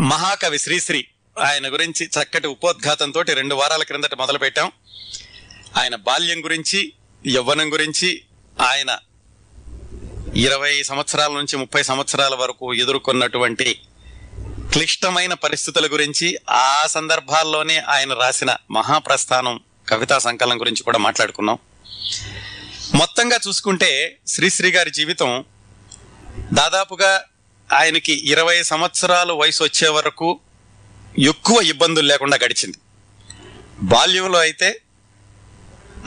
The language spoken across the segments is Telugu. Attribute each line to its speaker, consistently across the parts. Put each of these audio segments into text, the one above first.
Speaker 1: మహాకవి శ్రీశ్రీ ఆయన గురించి చక్కటి ఉపోద్ఘాతంతో రెండు వారాల క్రిందట మొదలు పెట్టాం ఆయన బాల్యం గురించి యవ్వనం గురించి ఆయన ఇరవై సంవత్సరాల నుంచి ముప్పై సంవత్సరాల వరకు ఎదుర్కొన్నటువంటి క్లిష్టమైన పరిస్థితుల గురించి ఆ సందర్భాల్లోనే ఆయన రాసిన మహాప్రస్థానం కవితా సంకలనం గురించి కూడా మాట్లాడుకున్నాం. మొత్తంగా చూసుకుంటే శ్రీశ్రీ గారి జీవితం దాదాపుగా ఆయనకి ఇరవై సంవత్సరాలు వయసు వచ్చే వరకు ఎక్కువ ఇబ్బందులు లేకుండా గడిచింది. బాల్యంలో అయితే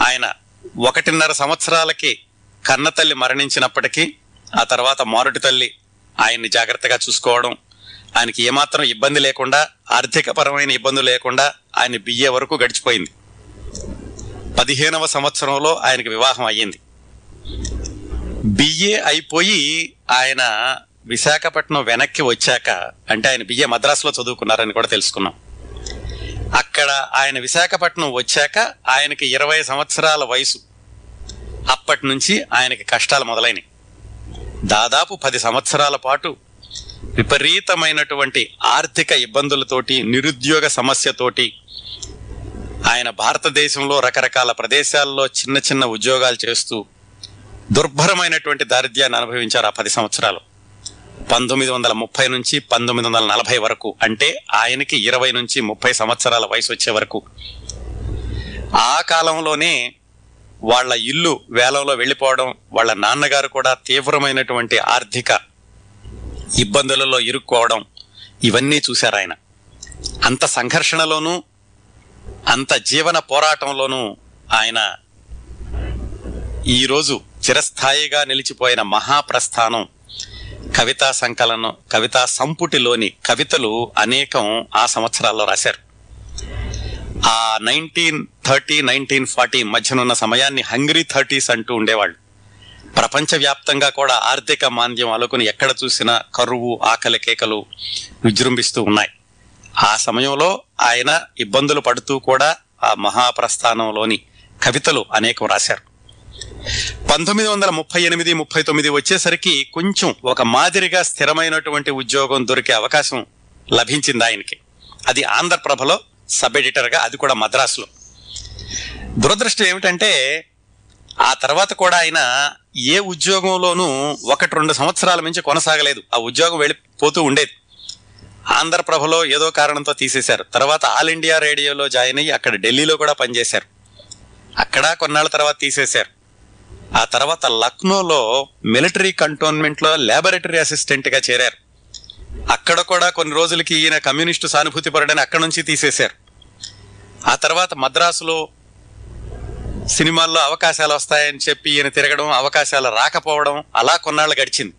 Speaker 1: ఆయన ఒకటిన్నర సంవత్సరాలకి కన్నతల్లి మరణించినప్పటికీ ఆ తర్వాత మారుటి తల్లి ఆయన్ని జాగ్రత్తగా చూసుకోవడం ఆయనకి ఏమాత్రం ఇబ్బంది లేకుండా ఆర్థికపరమైన ఇబ్బందులు లేకుండా ఆయన బియ్యే వరకు గడిచిపోయింది. పదిహేనవ సంవత్సరంలో ఆయనకి వివాహం అయ్యింది. బిఏ అయిపోయి ఆయన విశాఖపట్నం వెనక్కి వచ్చాక అంటే ఆయన బిఏ మద్రాసులో చదువుకున్నారని కూడా తెలుసుకున్నాం. అక్కడ ఆయన విశాఖపట్నం వచ్చాక ఆయనకి ఇరవై సంవత్సరాల వయసు. అప్పటి నుంచి ఆయనకి కష్టాలు మొదలైనవి దాదాపు పది సంవత్సరాల పాటు విపరీతమైనటువంటి ఆర్థిక ఇబ్బందులతోటి నిరుద్యోగ సమస్యతోటి ఆయన భారతదేశంలో రకరకాల ప్రదేశాల్లో చిన్న చిన్న ఉద్యోగాలు చేస్తూ దుర్భరమైనటువంటి దారిద్ర్యాన్ని అనుభవించారు ఆ పది సంవత్సరాలు. పంతొమ్మిది వందల ముప్పై నుంచి పంతొమ్మిది వందల నలభై వరకు అంటే ఆయనకి ఇరవై నుంచి ముప్పై సంవత్సరాల వయసు వచ్చే వరకు. ఆ కాలంలోనే వాళ్ళ ఇల్లు వేలంలో వెళ్ళిపోవడం వాళ్ళ నాన్నగారు కూడా తీవ్రమైనటువంటి ఆర్థిక ఇబ్బందులలో ఇరుక్కోవడం ఇవన్నీ చూశారు ఆయన. అంత సంఘర్షణలోనూ అంత జీవన పోరాటంలోనూ ఆయన ఈరోజు చిరస్థాయిగా నిలిచిపోయిన మహాప్రస్థానం కవితా సంకలనం కవితా సంపుటిలోని కవితలు అనేకం ఆ సంవత్సరాల్లో రాశారు. ఆ నైన్టీన్ థర్టీ నైన్టీన్ ఫార్టీ మధ్యనున్న సమయాన్ని హంగ్రీ థర్టీస్ అంటూ ఉండేవాళ్ళు. ప్రపంచవ్యాప్తంగా కూడా ఆర్థిక మాంద్యం అలుకుని ఎక్కడ చూసినా కరువు ఆకలి కేకలు విజృంభిస్తూ ఉన్నాయి. ఆ సమయంలో ఆయన ఇబ్బందులు పడుతూ కూడా ఆ మహాప్రస్థానంలోని కవితలు అనేకం రాశారు. పంతొమ్మిది వందల ముప్పై ఎనిమిది ముప్పై తొమ్మిది వచ్చేసరికి కొంచెం ఒక మాదిరిగా స్థిరమైనటువంటి ఉద్యోగం దొరికే అవకాశం లభించింది ఆయనకి. అది ఆంధ్రప్రభలో సబ్ ఎడిటర్గా అది కూడా మద్రాసులో. దురదృష్టం ఏమిటంటే ఆ తర్వాత కూడా ఆయన ఏ ఉద్యోగంలోనూ ఒకటి రెండు సంవత్సరాల మించి కొనసాగలేదు. ఆ ఉద్యోగం వెళ్ళిపోతూ ఉండేది. ఆంధ్రప్రభలో ఏదో కారణంతో తీసేశారు. తర్వాత ఆల్ ఇండియా రేడియోలో జాయిన్ అయ్యి అక్కడ ఢిల్లీలో కూడా పనిచేశారు. అక్కడ కొన్నాళ్ళ తర్వాత తీసేశారు. ఆ తర్వాత లక్నోలో మిలిటరీ కంటోన్మెంట్లో ల్యాబొరేటరీ అసిస్టెంట్గా చేరారు. అక్కడ కూడా కొన్ని రోజులకి ఈయన కమ్యూనిస్టు సానుభూతి పరుడని అక్కడ నుంచి తీసేశారు. ఆ తర్వాత మద్రాసులో సినిమాల్లో అవకాశాలు వస్తాయని చెప్పి ఈయన తిరగడం అవకాశాలు రాకపోవడం అలా కొన్నాళ్ళు గడిచింది.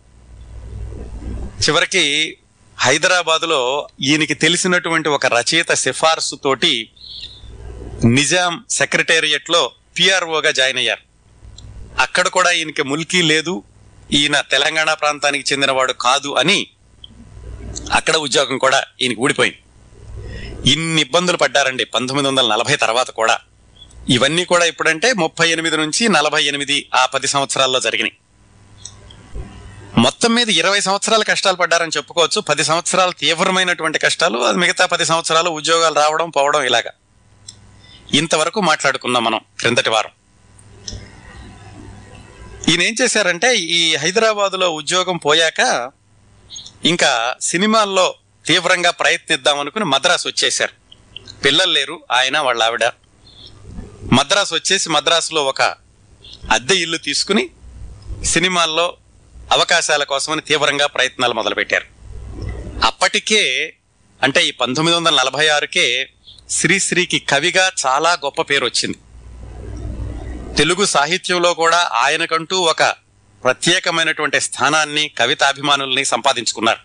Speaker 1: చివరికి హైదరాబాదులో ఈయనకి తెలిసినటువంటి ఒక రచయిత సిఫార్సు తోటి నిజాం సెక్రటేరియట్లో పిఆర్ఓగా జాయిన్ అయ్యారు. అక్కడ కూడా ఈయనకి ముల్కీ లేదు. ఈయన తెలంగాణ ప్రాంతానికి చెందినవాడు కాదు అని అక్కడ ఉద్యోగం కూడా ఈయనకి ఊడిపోయింది. ఇన్ని ఇబ్బందులు పడ్డారండి. పంతొమ్మిది వందల నలభై తర్వాత కూడా. ఇవన్నీ కూడా ఇప్పుడంటే ముప్పై ఎనిమిది నుంచి నలభై ఎనిమిది ఆ పది సంవత్సరాల్లో జరిగినాయి. మొత్తం మీద ఇరవై సంవత్సరాలు కష్టాలు పడ్డారని చెప్పుకోవచ్చు. పది సంవత్సరాలు తీవ్రమైనటువంటి కష్టాలు అది మిగతా పది సంవత్సరాలు ఉద్యోగాలు రావడం పోవడం ఇలాగా. ఇంతవరకు మాట్లాడుకున్నాం మనం. క్రిందటి వారం. ఈయన ఏం చేశారంటే ఈ హైదరాబాదులో ఉద్యోగం పోయాక ఇంకా సినిమాల్లో తీవ్రంగా ప్రయత్నిద్దాం అనుకుని మద్రాసు వచ్చేశారు. పిల్లలు లేరు ఆయన వాళ్ళ ఆవిడ. మద్రాసు వచ్చేసి మద్రాసులో ఒక అద్దె ఇల్లు తీసుకుని సినిమాల్లో అవకాశాల కోసమని తీవ్రంగా ప్రయత్నాలు మొదలుపెట్టారు. అప్పటికే అంటే ఈ పంతొమ్మిది వందల నలభై ఆరుకే శ్రీశ్రీకి కవిగా చాలా గొప్ప పేరు వచ్చింది తెలుగు సాహిత్యంలో కూడా ఆయనకంటూ ఒక ప్రత్యేకమైనటువంటి స్థానాన్ని కవితాభిమానుల్ని సంపాదించుకున్నారు.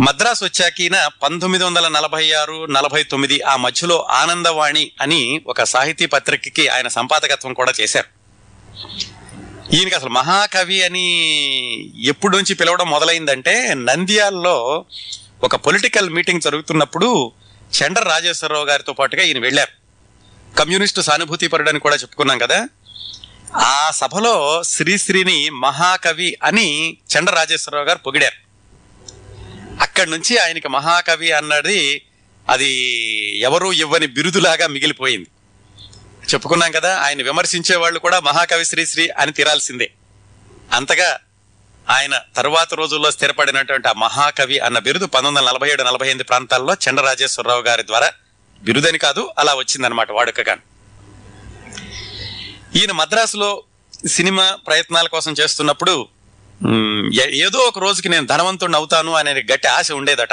Speaker 1: మద్రాసు వచ్చాక ఈయన పంతొమ్మిది వందల నలభై ఆరు నలభై తొమ్మిది ఆ మధ్యలో ఆనందవాణి అని ఒక సాహితీ పత్రికకి ఆయన సంపాదకత్వం కూడా చేశారు. ఈయనకి అసలు మహాకవి అని ఎప్పుడు నుంచి పిలవడం మొదలైందంటే నంద్యాల్లో ఒక పొలిటికల్ మీటింగ్ జరుగుతున్నప్పుడు చండ్ర రాజేశ్వరరావు గారితో పాటుగా ఈయన వెళ్ళారు. కమ్యూనిస్టు సానుభూతి పరుడని కూడా చెప్పుకున్నాం కదా. ఆ సభలో శ్రీశ్రీని మహాకవి అని చండ్ర రాజేశ్వరరావు గారు పొగిడారు. అక్కడి నుంచి ఆయనకి మహాకవి అన్నది అది ఎవరూ ఇవ్వని బిరుదులాగా మిగిలిపోయింది. చెప్పుకున్నాం కదా ఆయన విమర్శించే వాళ్ళు కూడా మహాకవి శ్రీశ్రీ అని తీరాల్సిందే. అంతగా ఆయన తరువాత రోజుల్లో స్థిరపడినటువంటి ఆ మహాకవి అన్న బిరుదు పంతొమ్మిది వందల నలభై ఏడు నలభై ఎనిమిది ప్రాంతాల్లో చండరాజేశ్వరరావు గారి ద్వారా బిరుదని కాదు అలా వచ్చిందనమాట వాడుకగా ఈయన మద్రాసులో సినిమా ప్రయత్నాల కోసం చేస్తున్నప్పుడు ఏదో ఒక రోజుకి నేను ధనవంతుడిని అవుతాను అనే గట్టి ఆశ ఉండేదట.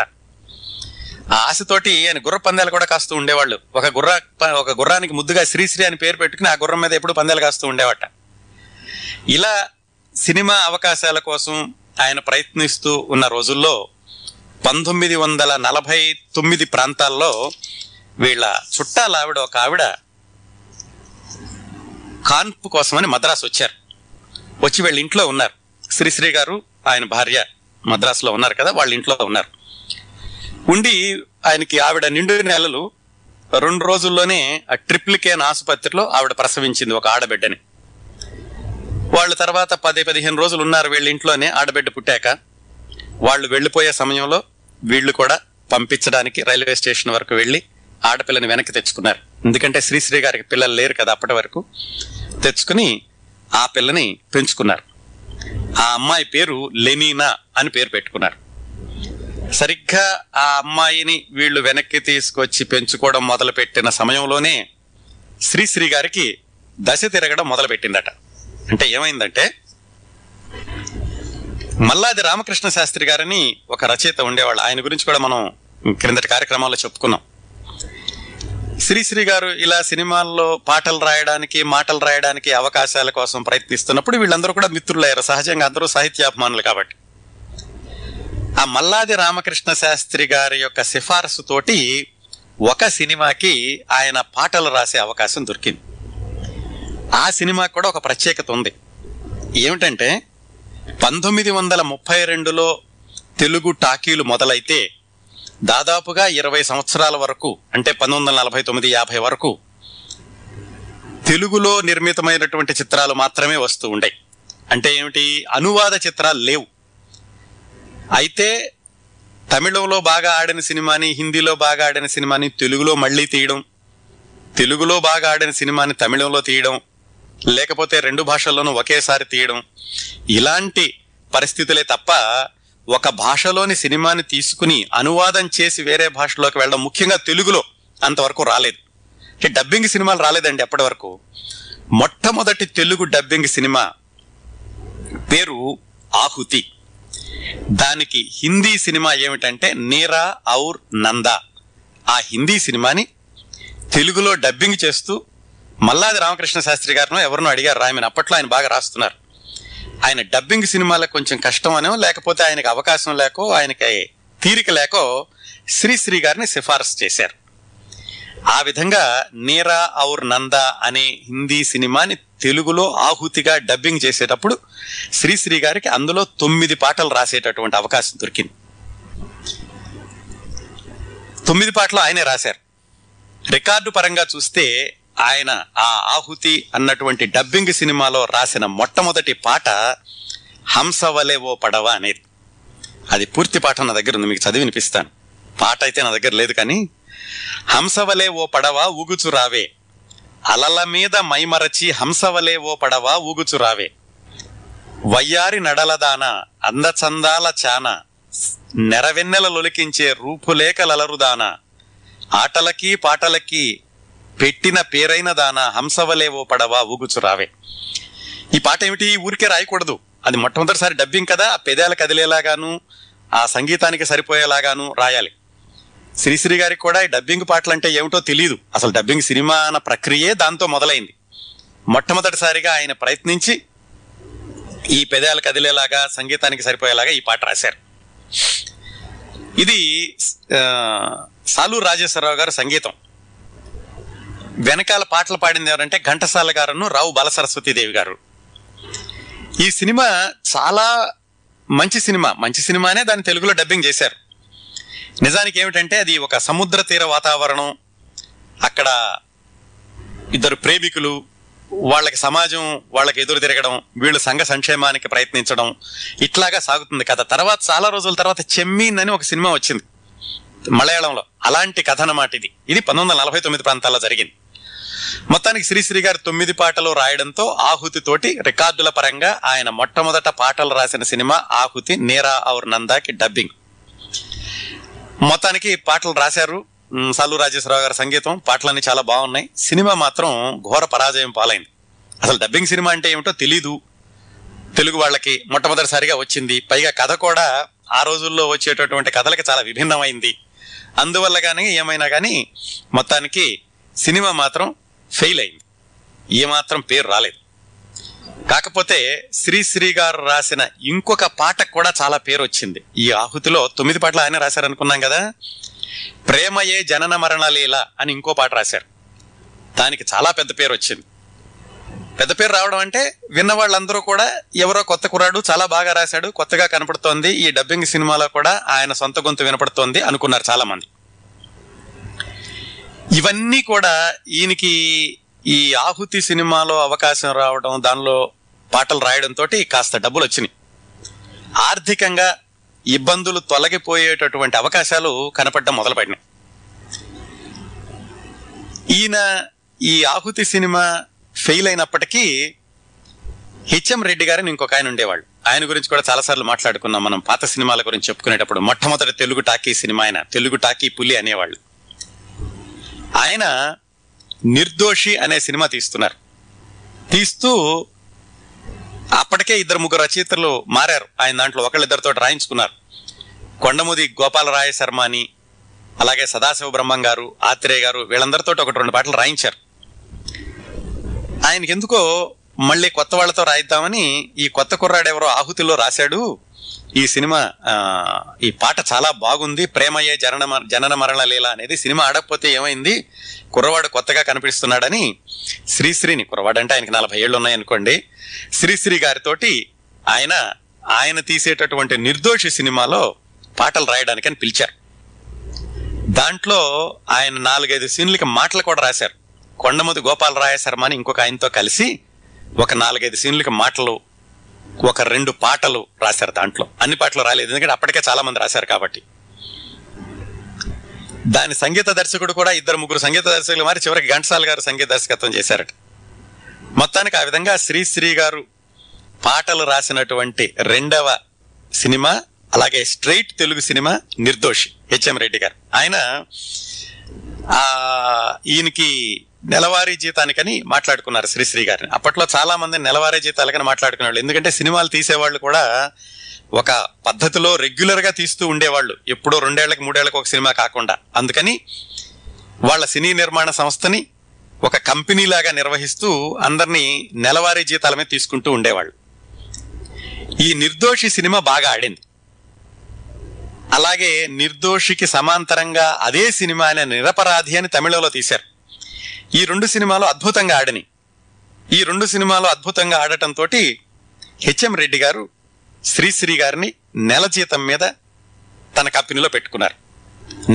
Speaker 1: ఆ ఆశతోటి ఆయన గుర్ర పందాలు కూడా కాస్తూ ఉండేవాళ్ళు. ఒక గుర్ర ప- ఒక గుర్రానికి ముద్దుగా శ్రీశ్రీ అని పేరు పెట్టుకుని ఆ గుర్రం మీద ఎప్పుడు పందాలు కాస్తూ ఉండేవాట. ఇలా సినిమా అవకాశాల కోసం ఆయన ప్రయత్నిస్తూ ఉన్న రోజుల్లో పంతొమ్మిది వందల నలభై తొమ్మిది ప్రాంతాల్లో వీళ్ళ చుట్టాల ఆవిడ ఒక ఆవిడ కాన్పు కోసమని మద్రాసు వచ్చారు. వచ్చి వీళ్ళ ఇంట్లో ఉన్నారు. శ్రీశ్రీ గారు ఆయన భార్య మద్రాసులో ఉన్నారు కదా వాళ్ళ ఇంట్లో ఉన్నారు. ఉండి ఆయనకి ఆవిడ నిండు నెలలు రెండు రోజుల్లోనే ఆ ట్రిప్లికేన్ ఆసుపత్రిలో ఆవిడ ప్రసవించింది ఒక ఆడబిడ్డని. వాళ్ళ తర్వాత పది పదిహేను రోజులు ఉన్నారు వీళ్ళ ఇంట్లోనే ఆడబిడ్డ పుట్టాక. వాళ్ళు వెళ్ళిపోయే సమయంలో వీళ్ళు కూడా పంపించడానికి రైల్వే స్టేషన్ వరకు వెళ్ళి ఆడపిల్లని వెనక్కి తెచ్చుకున్నారు. ఎందుకంటే శ్రీశ్రీ గారికి పిల్లలు లేరు కదా అప్పటి వరకు. తెచ్చుకుని ఆ పిల్లని పెంచుకున్నారు. ఆ అమ్మాయి పేరు లెనీనా అని పేరు పెట్టుకున్నారు. సరిగ్గా ఆ అమ్మాయిని వీళ్ళు వెనక్కి తీసుకొచ్చి పెంచుకోవడం మొదలుపెట్టిన సమయంలోనే శ్రీశ్రీ గారికి దశ తిరగడం మొదలుపెట్టిందట. అంటే ఏమైందంటే మల్లాది రామకృష్ణ శాస్త్రి గారని ఒక రచయిత ఉండేవాళ్ళు. ఆయన గురించి కూడా మనం క్రిందటి కార్యక్రమాల్లో చెప్పుకున్నాం. శ్రీశ్రీ గారు ఇలా సినిమాల్లో పాటలు రాయడానికి మాటలు రాయడానికి అవకాశాల కోసం ప్రయత్నిస్తున్నప్పుడు వీళ్ళందరూ కూడా మిత్రులయ్యారు. సహజంగా అందరూ సాహిత్యాభిమానులు కాబట్టి. ఆ మల్లాది రామకృష్ణ శాస్త్రి గారి యొక్క సిఫారసు తోటి ఒక సినిమాకి ఆయన పాటలు రాసే అవకాశం దొరికింది. ఆ సినిమా కూడా ఒక ప్రత్యేకత ఉంది. ఏమిటంటే పంతొమ్మిది వందల ముప్పై రెండులో తెలుగు టాకీలు మొదలైతే దాదాపుగా ఇరవై సంవత్సరాల వరకు అంటే పంతొమ్మిది వందల నలభై తొమ్మిది యాభై వరకు తెలుగులో నిర్మితమైనటువంటి చిత్రాలు మాత్రమే వస్తూ ఉండే అంటే ఏమిటి? అనువాద చిత్రాలు లేవు. అయితే తమిళంలో బాగా ఆడిన సినిమాని హిందీలో బాగా ఆడిన సినిమాని తెలుగులో మళ్ళీ తీయడం తెలుగులో బాగా ఆడిన సినిమాని తమిళంలో తీయడం లేకపోతే రెండు భాషల్లోనూ ఒకేసారి తీయడం ఇలాంటి పరిస్థితులే తప్ప ఒక భాషలోని సినిమాని తీసుకుని అనువాదం చేసి వేరే భాషలోకి వెళ్ళడం ముఖ్యంగా తెలుగులో అంతవరకు రాలేదు. అంటే డబ్బింగ్ సినిమాలు రాలేదండి అప్పటి వరకు. మొట్టమొదటి తెలుగు డబ్బింగ్ సినిమా పేరు ఆహుతి. దానికి హిందీ సినిమా ఏమిటంటే నీరా ఔర్ నందా. ఆ హిందీ సినిమాని తెలుగులో డబ్బింగ్ చేస్తూ మల్లాది రామకృష్ణ శాస్త్రి గారినో ఎవరినో అడిగారు. రాయమని అప్పట్లో ఆయన బాగా రాస్తున్నారు. ఆయన డబ్బింగ్ సినిమాలకు కొంచెం కష్టం లేకపోతే ఆయనకి అవకాశం లేకో ఆయనకి తీరిక లేకో శ్రీశ్రీ గారిని సిఫారసు చేశారు. ఆ విధంగా నీరా ఔర్ నందా అనే హిందీ సినిమాని తెలుగులో ఆహుతిగా డబ్బింగ్ చేసేటప్పుడు శ్రీశ్రీ గారికి అందులో తొమ్మిది పాటలు రాసేటటువంటి అవకాశం దొరికింది. తొమ్మిది పాటలు ఆయనే రాశారు. రికార్డు పరంగా చూస్తే ఆయన ఆ ఆహుతి అన్నటువంటి డబ్బింగ్ సినిమాలో రాసిన మొట్టమొదటి పాట హంసవలే ఓ పడవ అనేది. అది పూర్తి పాట నా దగ్గర ఉంది మీకు చదివి వినిపిస్తాను. పాట అయితే నా దగ్గర లేదు కానీ హంసవలే ఓ పడవ ఊగుచురావే అలల మీద మైమరచి హంసవలే ఓ పడవ ఊగుచురావే వయ్యారి నడలదాన అందచందాల చాన నెరవెన్నెల లొలికించే రూపులేఖలలరుదాన ఆటలకి పాటలకి పెట్టిన పేరైన దాన హంసవలే ఓ ఊగుచురావే ఈ పాట ఏమిటి? ఊరికే రాయకూడదు. అది మొట్టమొదటిసారి డబ్బింగ్ కదా ఆ పెదాలు కదిలేలాగాను ఆ సంగీతానికి సరిపోయేలాగాను రాయాలి. శ్రీశ్రీ గారికి కూడా ఈ డబ్బింగ్ పాటలు అంటే ఏమిటో తెలియదు అసలు డబ్బింగ్ సినిమా అన్న ప్రక్రియే దాంతో మొదలైంది. మొట్టమొదటిసారిగా ఆయన ప్రయత్నించి ఈ పెదాలు కదిలేలాగా సంగీతానికి సరిపోయేలాగా ఈ పాట రాశారు. ఇది సాలూరు రాజేశ్వరరావు గారు సంగీతం. వెనకాల పాటలు పాడింది ఎవరంటే ఘంటసాల గారును రావు బాలసరస్వతీదేవి గారు. ఈ సినిమా చాలా మంచి సినిమా. మంచి సినిమానే దాన్ని తెలుగులో డబ్బింగ్ చేశారు. నిజానికి ఏమిటంటే అది ఒక సముద్ర తీర వాతావరణం. అక్కడ ఇద్దరు ప్రేమికులు వాళ్ళకి సమాజం వాళ్ళకి ఎదురు తిరగడం వీళ్ళు సంఘ సంక్షేమానికి ప్రయత్నించడం ఇట్లాగా సాగుతుంది కథ. తర్వాత చాలా రోజుల తర్వాత చెమ్మీన్ అని ఒక సినిమా వచ్చింది మలయాళంలో. అలాంటి కథ అన్నమాట ఇది. ఇది పంతొమ్మిది వందల నలభై తొమ్మిది ప్రాంతాల్లో జరిగింది. మొత్తానికి శ్రీశ్రీ గారు తొమ్మిది పాటలు రాయడంతో ఆహుతితోటి రికార్డుల పరంగా ఆయన మొట్టమొదట పాటలు రాసిన సినిమా ఆహుతి నేరా ఔర్ నందాకి డబ్బింగ్. మొత్తానికి పాటలు రాశారు మ్, సల్లు రాజేశ్వరరావు గారి సంగీతం. పాటలన్నీ చాలా బాగున్నాయి. సినిమా మాత్రం ఘోర పరాజయం పాలైంది. అసలు డబ్బింగ్ సినిమా అంటే ఏమిటో తెలీదు. తెలుగు వాళ్ళకి మొట్టమొదటిసారిగా వచ్చింది. పైగా కథ కూడా ఆ రోజుల్లో వచ్చేటటువంటి కథలకి చాలా విభిన్నమైంది. అందువల్ల కానీ ఏమైనా కానీ మొత్తానికి సినిమా మాత్రం ఫెయిల్ అయింది. ఏమాత్రం పేరు రాలేదు. కాకపోతే శ్రీశ్రీ గారు రాసిన ఇంకొక పాటకు కూడా చాలా పేరు వచ్చింది. ఈ ఆహుతిలో తొమ్మిది పాటలు ఆయన రాశారనుకున్నాం కదా? ప్రేమయే జనన మరణ లీల అని ఇంకో పాట రాశారు. దానికి చాలా పెద్ద పేరు వచ్చింది. పెద్ద పేరు రావడం అంటే విన్న వాళ్ళందరూ కూడా ఎవరో కొత్త కుర్రాడు చాలా బాగా రాశాడు కొత్తగా కనపడుతోంది ఈ డబ్బింగ్ సినిమాలో కూడా ఆయన సొంత గొంతు వినపడుతోంది అనుకున్నారు చాలా మంది ఇవన్నీ కూడా ఈయనకి ఈ ఆహుతి సినిమాలో అవకాశం రావడం దానిలో పాటలు రాయడంతో కాస్త డబ్బులు వచ్చినాయి. ఆర్థికంగా ఇబ్బందులు తొలగిపోయేటటువంటి అవకాశాలు కనపడడం మొదలుపెట్టినాయి. ఈయన ఈ ఆహుతి సినిమా ఫెయిల్ అయినప్పటికీ హెచ్ఎం రెడ్డి గారిని ఇంకొక ఆయన ఉండేవాళ్ళు. ఆయన గురించి కూడా చాలాసార్లు మాట్లాడుకున్నాం మనం. పాత సినిమాల గురించి చెప్పుకునేటప్పుడు మొట్టమొదటి తెలుగు టాకీ సినిమా ఆయన తెలుగు టాకీ పులి అనేవాళ్ళు. ఆయన నిర్దోషి అనే సినిమా తీస్తున్నారు. తీస్తూ అప్పటికే ఇద్దరు ముగ్గురు రచయితలు మారారు. ఆయన దాంట్లో ఒకళ్ళిద్దరితో రాయించుకున్నారు. కొండముది గోపాలరాయ శర్మ అని అలాగే సదాశివ బ్రహ్మం గారు ఆత్రేయ గారు వీళ్ళందరితో ఒకటి రెండు పాటలు రాయించారు. ఆయనకి ఎందుకో మళ్ళీ కొత్త వాళ్ళతో రాయిద్దామని ఈ కొత్త కుర్రాడు ఎవరో ఆహుతిలో రాశాడు. ఈ సినిమా ఈ పాట చాలా బాగుంది. ప్రేమయ్యే జనన జనన మరణ లీల అనేది సినిమా ఆడకపోతే ఏమైంది? కుర్రవాడు కొత్తగా కనిపిస్తున్నాడని శ్రీశ్రీని కుర్రవాడు అంటే ఆయనకి నలభై ఏళ్ళు ఉన్నాయనుకోండి శ్రీశ్రీ గారితోటి ఆయన ఆయన తీసేటటువంటి నిర్దోషి సినిమాలో పాటలు రాయడానికని పిలిచారు. దాంట్లో ఆయన నాలుగైదు సీన్లకి మాటలు కూడా రాశారు. కొండముది గోపాలరాయ శర్మ అని ఇంకొక ఆయనతో కలిసి ఒక నాలుగైదు సీన్లకి మాటలు ఒక రెండు పాటలు రాశారు దాంట్లో. అన్ని పాటలు రాలేదు. ఎందుకంటే అప్పటికే చాలా మంది రాశారు కాబట్టి. దాని సంగీత దర్శకుడు కూడా ఇద్దరు ముగ్గురు సంగీత దర్శకులు మారి చివరికి ఘంటసాల గారు సంగీత దర్శకత్వం చేశారట. మొత్తానికి ఆ విధంగా శ్రీశ్రీ గారు పాటలు రాసినటువంటి రెండవ సినిమా అలాగే straight Telugu cinema Nirdoshi HM Reddy garu. ఆయన ఈయనకి నెలవారీ జీతానికని మాట్లాడుకున్నారు శ్రీశ్రీ గారిని. అప్పట్లో చాలా మంది నెలవారీ జీతాలకని మాట్లాడుకునేవాళ్ళు. ఎందుకంటే సినిమాలు తీసేవాళ్ళు కూడా ఒక పద్ధతిలో రెగ్యులర్గా తీస్తూ ఉండేవాళ్ళు. ఎప్పుడో రెండేళ్ళకు మూడేళ్ళకు ఒక సినిమా కాకుండా. అందుకని వాళ్ళ సినీ నిర్మాణ సంస్థని ఒక కంపెనీ లాగా నిర్వహిస్తూ అందరినీ నెలవారీ జీతాల మీద తీసుకుంటూ ఉండేవాళ్ళు. ఈ నిర్దోషి సినిమా బాగా ఆడింది. అలాగే నిర్దోషికి సమాంతరంగా అదే సినిమా అనే నిరపరాధి అని తమిళంలో తీశారు. ఈ రెండు సినిమాలు అద్భుతంగా ఆడని. ఈ రెండు సినిమాలు అద్భుతంగా ఆడటంతో హెచ్ఎం రెడ్డి గారు శ్రీశ్రీ గారిని నెల జీతం మీద తన కంపెనీలో పెట్టుకున్నారు.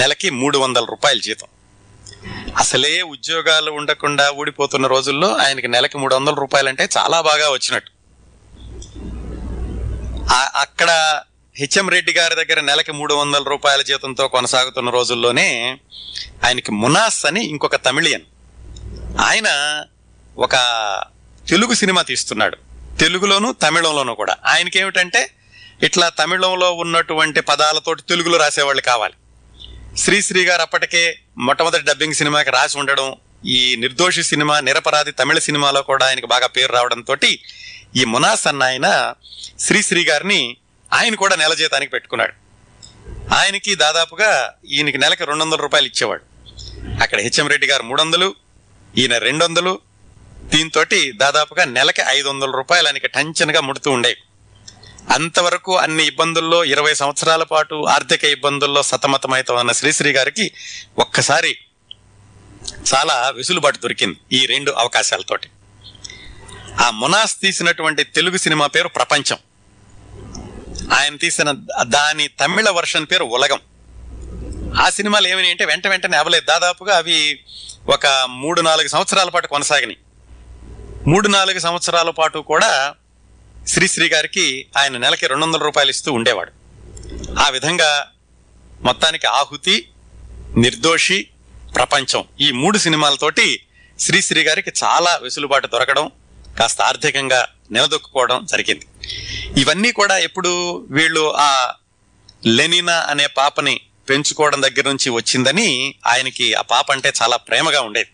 Speaker 1: నెలకి మూడు వందల రూపాయల జీతం. అసలే ఉద్యోగాలు ఉండకుండా ఊడిపోతున్న రోజుల్లో ఆయనకి నెలకి మూడు వందల రూపాయలు అంటే చాలా బాగా వచ్చినట్టు. అక్కడ హెచ్ఎం రెడ్డి గారి దగ్గర నెలకి మూడు వందల రూపాయల జీతంతో కొనసాగుతున్న రోజుల్లోనే ఆయనకి మునాస్ అని ఇంకొక తమిళియన్ ఆయన ఒక తెలుగు సినిమా తీస్తున్నాడు. తెలుగులోను తమిళంలోనూ కూడా. ఆయనకి ఏమిటంటే ఇట్లా తమిళంలో ఉన్నటువంటి పదాలతోటి తెలుగులో రాసేవాళ్ళు కావాలి. శ్రీశ్రీ గారు అప్పటికే మొట్టమొదటి డబ్బింగ్ సినిమాకి రాసి ఉండడం ఈ నిర్దోషి సినిమా నిరపరాధి తమిళ సినిమాలో కూడా ఆయనకు బాగా పేరు రావడంతో ఈ మునాస్ అన్న ఆయన శ్రీశ్రీ గారిని ఆయన కూడా నెల జీతానికి పెట్టుకున్నాడు. ఆయనకి దాదాపుగా ఈయనకి నెలకి రెండు వందల రూపాయలు ఇచ్చేవాడు. అక్కడ హెచ్ఎం రెడ్డి గారు మూడు వందలు ఈయన రెండు వందలు దీంతో దాదాపుగా నెలకి ఐదు వందల రూపాయలు ఆయనకి టెన్షన్గా ముడుతూ ఉండేవి అంతవరకు అన్ని ఇబ్బందుల్లో ఇరవై సంవత్సరాల పాటు ఆర్థిక ఇబ్బందుల్లో సతమతమైతో ఉన్న శ్రీశ్రీ గారికి ఒక్కసారి చాలా వెసులుబాటు దొరికింది ఈ రెండు అవకాశాలతోటి. ఆ మునాస్ తీసినటువంటి తెలుగు సినిమా పేరు ప్రపంచం. ఆయన తీసిన దాని తమిళ వర్షన్ పేరు ఉలగం. ఆ సినిమాలు ఏమని అంటే వెంట వెంటనే అవ్వలేదు దాదాపుగా అవి ఒక మూడు నాలుగు సంవత్సరాల పాటు కొనసాగినాయి. మూడు నాలుగు సంవత్సరాల పాటు కూడా శ్రీశ్రీ గారికి ఆయన నెలకి రెండు వందల రూపాయలు ఇస్తూ ఉండేవాడు. ఆ విధంగా మొత్తానికి ఆహుతి నిర్దోషి ప్రపంచం ఈ మూడు సినిమాలతోటి శ్రీశ్రీ గారికి చాలా వెసులుబాటు దొరకడం కాస్త ఆర్థికంగా నిలదొక్కుకోవడం జరిగింది. ఇవన్నీ కూడా ఎప్పుడు వీళ్ళు ఆ లెనినా అనే పాపని పెంచుకోవడం దగ్గర నుంచి వచ్చిందని ఆయనకి ఆ పాప అంటే చాలా ప్రేమగా ఉండేది.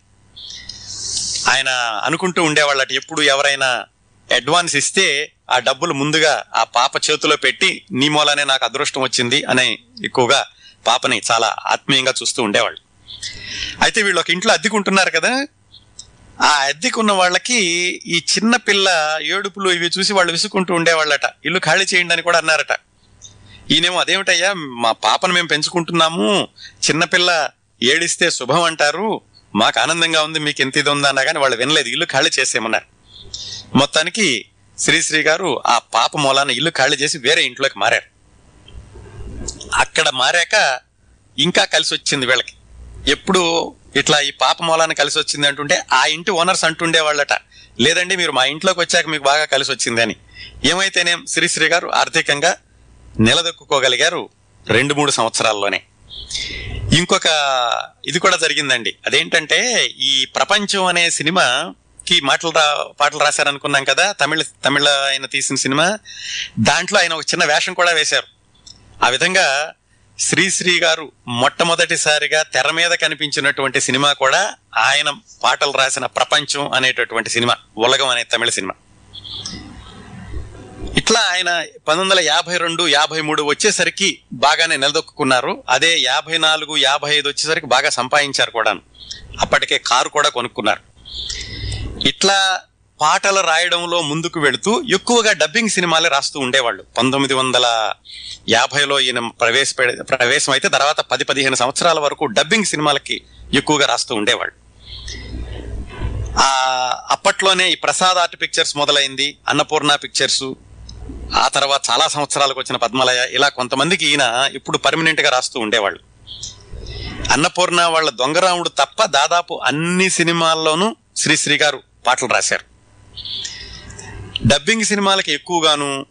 Speaker 1: ఆయన అనుకుంటూ ఉండేవాళ్ళట ఎప్పుడు ఎవరైనా అడ్వాన్స్ ఇస్తే ఆ డబ్బులు ముందుగా ఆ పాప చేతిలో పెట్టి నీ మూలనే నాకు అదృష్టం వచ్చింది అనే ఎక్కువగా పాపని చాలా ఆత్మీయంగా చూస్తూ ఉండేవాళ్ళు. అయితే వీళ్ళు ఒక ఇంట్లో అద్దెకుంటున్నారు కదా ఆ అద్దెకున్న వాళ్ళకి ఈ చిన్న పిల్ల ఏడుపులు ఇవి చూసి వాళ్ళు విసుకుంటూ ఉండేవాళ్ళట. ఇల్లు ఖాళీ చేయండి అని కూడా అన్నారట. ఈయనేమో అదేమిటయ్యా మా పాపను మేము పెంచుకుంటున్నాము చిన్నపిల్ల ఏడిస్తే శుభం అంటారు మాకు ఆనందంగా ఉంది మీకు ఎంత ఇది ఉందా అన్నా కానీ వాళ్ళు వినలేదు ఇల్లు ఖాళీ చేసేయమన్నారు. మొత్తానికి శ్రీశ్రీ గారు ఆ పాప మూలాన ఇల్లు ఖాళీ చేసి వేరే ఇంట్లోకి మారారు. అక్కడ మారాక ఇంకా కలిసి వచ్చింది వీళ్ళకి. ఎప్పుడు ఇట్లా ఈ పాప మూలాన కలిసి వచ్చింది అంటుంటే ఆ ఇంటి ఓనర్స్ అంటుండే వాళ్ళట లేదండి మీరు మా ఇంట్లోకి వచ్చాక మీకు బాగా కలిసి వచ్చింది అని. ఏమైతేనేం శ్రీశ్రీ గారు ఆర్థికంగా నిలదొక్కుకోగలిగారు రెండు మూడు సంవత్సరాల్లోనే. ఇంకొక ఇది కూడా జరిగిందండి. అదేంటంటే ఈ ప్రపంచం అనే సినిమాకి మాటలు రా పాటలు రాశారనుకున్నాం కదా తమిళ తమిళ ఆయన తీసిన సినిమా దాంట్లో ఆయన ఒక చిన్న వేషం కూడా వేశారు. ఆ విధంగా శ్రీశ్రీ గారు మొట్టమొదటిసారిగా తెర మీద కనిపించినటువంటి సినిమా కూడా ఆయన పాటలు రాసిన ప్రపంచం అనేటటువంటి సినిమా ఉలగం అనే తమిళ సినిమా. ఇట్లా ఆయన పంతొమ్మిది వందల యాభై రెండు యాభై మూడు వచ్చేసరికి బాగానే నిలదొక్కున్నారు. అదే యాభై నాలుగు యాభై ఐదు వచ్చేసరికి బాగా సంపాదించారు కూడా అప్పటికే కారు కూడా కొనుక్కున్నారు. ఇట్లా పాటలు రాయడంలో ముందుకు వెళుతూ ఎక్కువగా డబ్బింగ్ సినిమాలే రాస్తూ ఉండేవాళ్ళు. పంతొమ్మిది వందల యాభైలో ఈయన ప్రవేశ ప్రవేశం అయితే తర్వాత పది పదిహేను సంవత్సరాల వరకు డబ్బింగ్ సినిమాలకి ఎక్కువగా రాస్తూ ఉండేవాళ్ళు. అప్పట్లోనే ఈ ప్రసాద్ ఆర్ట్ పిక్చర్స్ మొదలైంది అన్నపూర్ణ పిక్చర్స్ ఆ తర్వాత చాలా సంవత్సరాలకు వచ్చిన పద్మలయ ఇలా కొంతమందికి ఈయన ఇప్పుడు పర్మనెంట్గా రాస్తూ ఉండేవాళ్ళు. అన్నపూర్ణ వాళ్ళ దొంగరాముడు తప్ప దాదాపు అన్ని సినిమాల్లోనూ శ్రీశ్రీ గారు పాటలు రాశారు. డబ్బింగ్ సినిమాలకి ఎక్కువగాను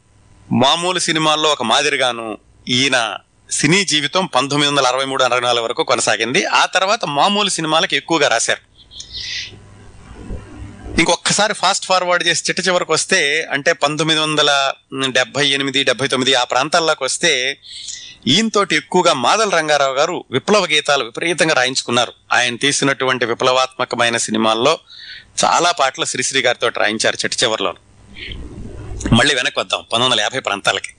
Speaker 1: మామూలు సినిమాల్లో ఒక మాదిరిగాను ఈయన సినీ జీవితం పంతొమ్మిది వందల అరవై మూడు అరవై నాలుగు వరకు కొనసాగింది. ఆ తర్వాత మామూలు సినిమాలకు ఎక్కువగా రాశారు. ఇంకొకసారి ఫాస్ట్ ఫార్వర్డ్ చేసి చిట్ట చివరికి వస్తే అంటే పంతొమ్మిది వందల డెబ్బై ఎనిమిది డెబ్బై తొమ్మిది ఆ ప్రాంతాల్లోకి వస్తే ఈయనతోటి ఎక్కువగా మాదల రంగారావు గారు విప్లవ గీతాలు విపరీతంగా రాయించుకున్నారు. ఆయన తీసినటువంటి విప్లవాత్మకమైన సినిమాల్లో చాలా పాటలు శ్రీశ్రీ గారితో రాయించారు చిట్ట చివరిలో మళ్ళీ వెనక్కి వద్దాం పంతొమ్మిది వందల యాభై ప్రాంతాలకి.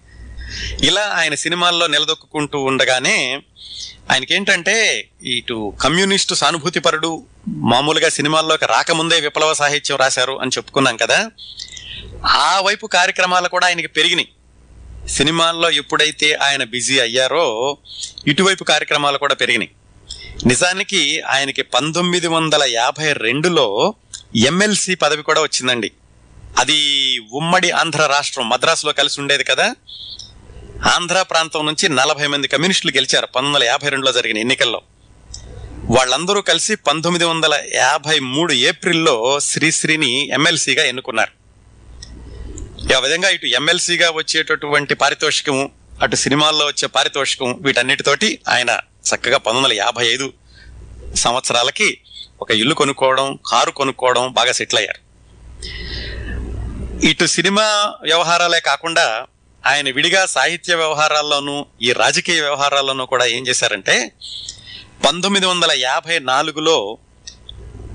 Speaker 1: ఇలా ఆయన సినిమాల్లో నిలదొక్కుంటూ ఉండగానే ఆయనకేంటంటే ఇటు కమ్యూనిస్టు సానుభూతిపరుడు మామూలుగా సినిమాల్లోకి రాకముందే విప్లవ సాహిత్యం రాశారు అని చెప్పుకున్నాం కదా ఆ వైపు కార్యక్రమాలు కూడా ఆయనకి పెరిగినాయి. సినిమాల్లో ఎప్పుడైతే ఆయన బిజీ అయ్యారో ఇటువైపు కార్యక్రమాలు కూడా పెరిగినాయి. నిజానికి ఆయనకి పంతొమ్మిది వందల యాభై రెండులో ఎమ్మెల్సీ పదవి కూడా వచ్చిందండి. అది ఉమ్మడి ఆంధ్ర రాష్ట్రం మద్రాసులో కలిసి ఉండేది కదా ఆంధ్ర ప్రాంతం నుంచి నలభై మంది కమ్యూనిస్టులు గెలిచారు పంతొమ్మిది వందల యాభై రెండులో జరిగిన ఎన్నికల్లో. వాళ్ళందరూ కలిసి పంతొమ్మిది వందల యాభై మూడు ఏప్రిల్లో శ్రీశ్రీని ఎమ్మెల్సీగా ఎన్నుకున్నారు. ఆ విధంగా ఇటు ఎమ్మెల్సీగా వచ్చేటటువంటి పారితోషికం అటు సినిమాల్లో వచ్చే పారితోషికం వీటన్నిటితోటి ఆయన చక్కగా పంతొమ్మిది వందల యాభై ఐదు సంవత్సరాలకి ఒక ఇల్లు కొనుక్కోవడం కారు కొనుక్కోవడం బాగా సెటిల్ అయ్యారు. ఇటు సినిమా వ్యవహారాలే కాకుండా ఆయన విడిగా సాహిత్య వ్యవహారాల్లోనూ ఈ రాజకీయ వ్యవహారాల్లోనూ కూడా ఏం చేశారంటే పంతొమ్మిది వందల యాభై నాలుగులో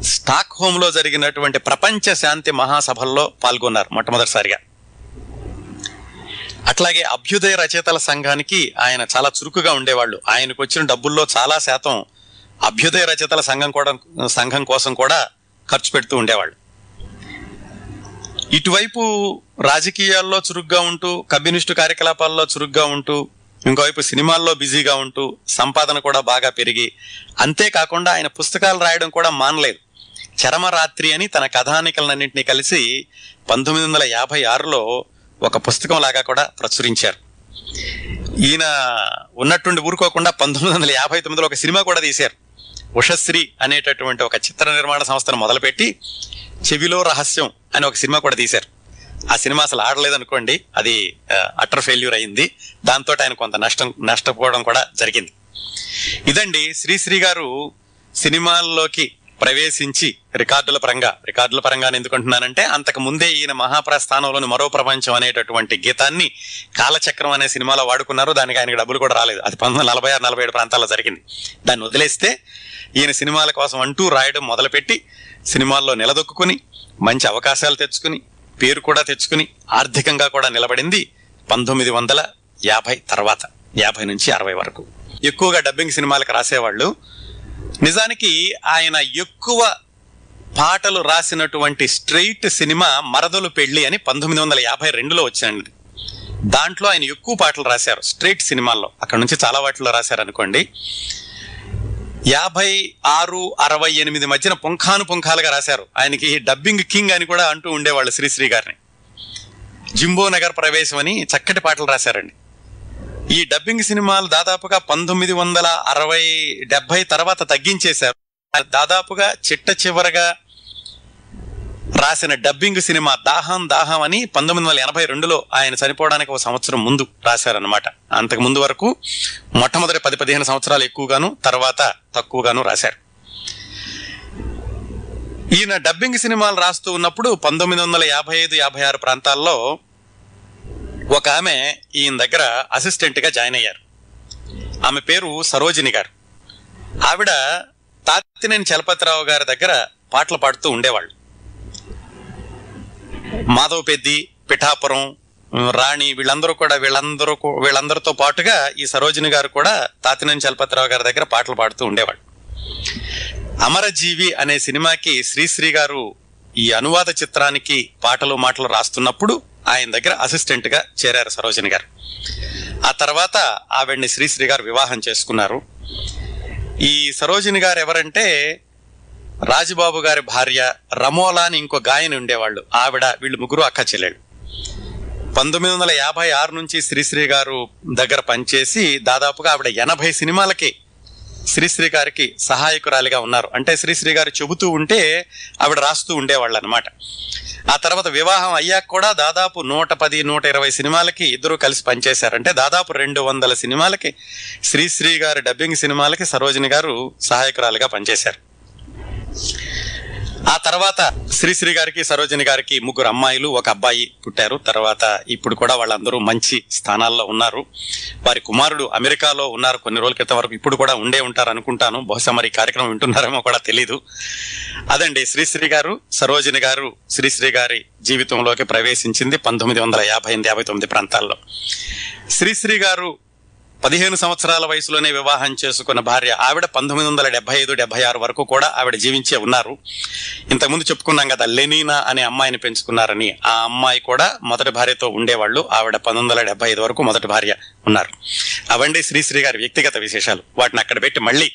Speaker 1: స్టాక్ హోమ్లో జరిగినటువంటి ప్రపంచ శాంతి మహాసభల్లో పాల్గొన్నారు మొట్టమొదటిసారిగా. అట్లాగే అభ్యుదయ రచయితల సంఘానికి ఆయన చాలా చురుకుగా ఉండేవాళ్ళు. ఆయనకు వచ్చిన డబ్బుల్లో చాలా శాతం అభ్యుదయ రచయితల సంఘం కూడా సంఘం కోసం కూడా ఖర్చు పెడుతూ ఉండేవాళ్ళు. ఇటువైపు రాజకీయాల్లో చురుగ్గా ఉంటూ కమ్యూనిస్టు కార్యకలాపాల్లో చురుగ్గా ఉంటూ ఇంకోవైపు సినిమాల్లో బిజీగా ఉంటూ సంపాదన కూడా బాగా పెరిగి అంతేకాకుండా ఆయన పుస్తకాలు రాయడం కూడా మానలేదు. చరమరాత్రి అని తన కథానికలన్నింటినీ కలిసి పంతొమ్మిది వందల యాభై ఆరులో ఒక పుస్తకం లాగా కూడా ప్రచురించారు. ఈయన ఉన్నట్టుండి ఊరుకోకుండా పంతొమ్మిది వందల యాభై తొమ్మిదిలో ఒక సినిమా కూడా తీశారు. ఉషశ్రీ అనేటటువంటి ఒక చిత్ర నిర్మాణ సంస్థను మొదలుపెట్టి చెవిలో రహస్యం అని ఒక సినిమా కూడా తీశారు. ఆ సినిమా అసలు ఆడలేదు అనుకోండి అది అటర్ ఫెయిల్యూర్ అయింది. దాంతో ఆయన కొంత నష్టం నష్టపోవడం కూడా జరిగింది. ఇదండి శ్రీశ్రీ గారు సినిమాల్లోకి ప్రవేశించి రికార్డుల పరంగా రికార్డుల పరంగా ఎందుకుంటున్నానంటే అంతకు ముందే ఈయన మహాప్రస్థానంలోని మరో ప్రపంచం అనేటటువంటి గీతాన్ని కాలచక్రం అనే సినిమాలో వాడుకున్నారు. దానికి ఆయనకి డబ్బులు కూడా రాలేదు. అది పంతొమ్మిది నలభై ఆరు నలభై ఏడు ప్రాంతాల్లో జరిగింది. దాన్ని వదిలేస్తే ఈయన సినిమాల కోసం అంటూ రాయడం మొదలుపెట్టి సినిమాల్లో నిలదొక్కుని మంచి అవకాశాలు తెచ్చుకుని పేరు కూడా తెచ్చుకుని ఆర్థికంగా కూడా నిలబడింది పంతొమ్మిది వందల యాభై తర్వాత యాభై నుంచి అరవై వరకు. ఎక్కువగా డబ్బింగ్ సినిమాలకు రాసేవాళ్ళు నిజానికి ఆయన ఎక్కువ పాటలు రాసినటువంటి స్ట్రెయిట్ సినిమా మరదలు పెళ్ళి అని పంతొమ్మిది వందల యాభై రెండులో వచ్చింది దాంట్లో ఆయన ఎక్కువ పాటలు రాశారు స్ట్రెయిట్ సినిమాల్లో. అక్కడ నుంచి చాలా వాటిలో రాశారు అనుకోండి. యాభై ఆరు అరవై ఎనిమిది మధ్యన పుంఖాను పుంఖాలుగా రాశారు. ఆయనకి డబ్బింగ్ కింగ్ అని కూడా అంటూ ఉండేవాళ్ళు శ్రీశ్రీ గారిని. జింబో నగర్ ప్రవేశం అని చక్కటి పాటలు రాశారండి. ఈ డబ్బింగ్ సినిమాలు దాదాపుగా పంతొమ్మిది వందల అరవై డెబ్బై తర్వాత తగ్గించేశారు. దాదాపుగా చిట్ట చివరగా రాసిన డబ్బింగ్ సినిమా దాహం దాహం అని పంతొమ్మిది వందల ఎనభై రెండులో ఆయన చనిపోవడానికి ఒక సంవత్సరం ముందు రాశారనమాట అంతకు ముందు వరకు మొట్టమొదటి పది పదిహేను సంవత్సరాలు ఎక్కువగాను తర్వాత తక్కువగాను రాశారు. ఈయన డబ్బింగ్ సినిమాలు రాస్తూ ఉన్నప్పుడు పంతొమ్మిది వందల యాభై ఐదు యాభై ఆరు ప్రాంతాల్లో ఒక ఆమె ఈయన దగ్గర అసిస్టెంట్గా జాయిన్ అయ్యారు. ఆమె పేరు సరోజిని గారు. ఆవిడ తాతినేని చలపతిరావు గారి దగ్గర పాటలు పాడుతూ ఉండేవాళ్ళు. మాధవపెద్ది పిఠాపురం రాణి వీళ్ళందరూ కూడా వీళ్ళందరూ వీళ్ళందరితో పాటుగా ఈ సరోజిని గారు కూడా తాతినేని చలపతిరావు గారి దగ్గర పాటలు పాడుతూ ఉండేవాళ్ళు. అమరజీవి అనే సినిమాకి శ్రీశ్రీ గారు ఈ అనువాద చిత్రానికి పాటలు మాటలు రాస్తున్నప్పుడు ఆయన దగ్గర అసిస్టెంట్గా చేరారు సరోజిని గారు. ఆ తర్వాత ఆవిడ్ని శ్రీశ్రీ గారు వివాహం చేసుకున్నారు. ఈ సరోజిని గారు ఎవరంటే రాజుబాబు గారి భార్య రమోలా అని ఇంకో గాయని ఉండేవాళ్ళు. ఆవిడ వీళ్ళు ముగ్గురు అక్క చెల్లెళ్ళు. పంతొమ్మిది వందల యాభై ఆరు నుంచి శ్రీశ్రీ గారు దగ్గర పనిచేసి దాదాపుగా ఆవిడ ఎనభై సినిమాలకి శ్రీశ్రీ గారికి సహాయకురాలిగా ఉన్నారు. అంటే శ్రీశ్రీ గారు చెబుతూ ఉంటే ఆవిడ రాస్తూ ఉండేవాళ్ళు అనమాట ఆ తర్వాత వివాహం అయ్యాక కూడా దాదాపు నూట పది నూట ఇరవై సినిమాలకి ఇద్దరు కలిసి పనిచేశారు. అంటే దాదాపు రెండు వందల సినిమాలకి శ్రీశ్రీ గారు డబ్బింగ్ సినిమాలకి సరోజిని గారు సహాయకురాలిగా పనిచేశారు. ఆ తర్వాత శ్రీశ్రీ గారికి సరోజిని గారికి ముగ్గురు అమ్మాయిలు ఒక అబ్బాయి పుట్టారు. తర్వాత ఇప్పుడు కూడా వాళ్ళందరూ మంచి స్థానాల్లో ఉన్నారు. వారి కుమారుడు అమెరికాలో ఉన్నారు. కొన్ని రోజుల క్రితం వరకు ఇప్పుడు కూడా ఉండే ఉంటారు అనుకుంటాను. బహుశా మరి కార్యక్రమం వింటున్నారేమో కూడా తెలీదు. అదండి శ్రీశ్రీ గారు సరోజిని గారు శ్రీశ్రీ గారి జీవితంలోకి ప్రవేశించింది పంతొమ్మిది వందల యాభై ఎనిమిది యాభై తొమ్మిది ప్రాంతాల్లో. శ్రీశ్రీ గారు పదిహేను సంవత్సరాల వయసులోనే వివాహం చేసుకున్న భార్య ఆవిడ పంతొమ్మిది వందల డెబ్బై ఐదు డెబ్బై ఆరు వరకు కూడా ఆవిడ జీవించే ఉన్నారు. ఇంతకుముందు చెప్పుకున్నాం కదా లెనీనా అనే అమ్మాయిని పెంచుకున్నారని. ఆ అమ్మాయి కూడా మొదటి భార్యతో ఉండేవాళ్ళు. ఆవిడ పంతొమ్మిది వందల డెబ్బై ఐదు వరకు మొదటి భార్య ఉన్నారు. అవండి శ్రీశ్రీ గారి వ్యక్తిగత విశేషాలు. వాటిని అక్కడ పెట్టి మళ్ళీ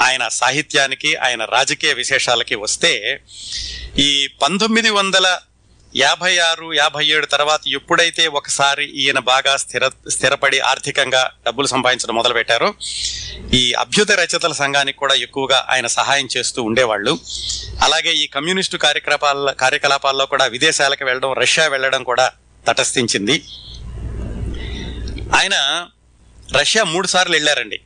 Speaker 1: ఆయన సాహిత్యానికి ఆయన రాజకీయ విశేషాలకి వస్తే ఈ పంతొమ్మిది వందల యాభై ఆరు యాభై ఏడు తర్వాత ఎప్పుడైతే ఒకసారి ఈయన బాగా స్థిర స్థిరపడి ఆర్థికంగా డబ్బులు సంపాదించడం మొదలు పెట్టారో ఈ అభ్యుత రచయితల సంఘానికి కూడా ఎక్కువగా ఆయన సహాయం చేస్తూ ఉండేవాళ్ళు. అలాగే ఈ కమ్యూనిస్టు కార్యకలాపాల కార్యకలాపాల్లో కూడా విదేశాలకు వెళ్ళడం రష్యా వెళ్ళడం కూడా తటస్థించింది. ఆయన రష్యా మూడు సార్లు వెళ్ళారండి.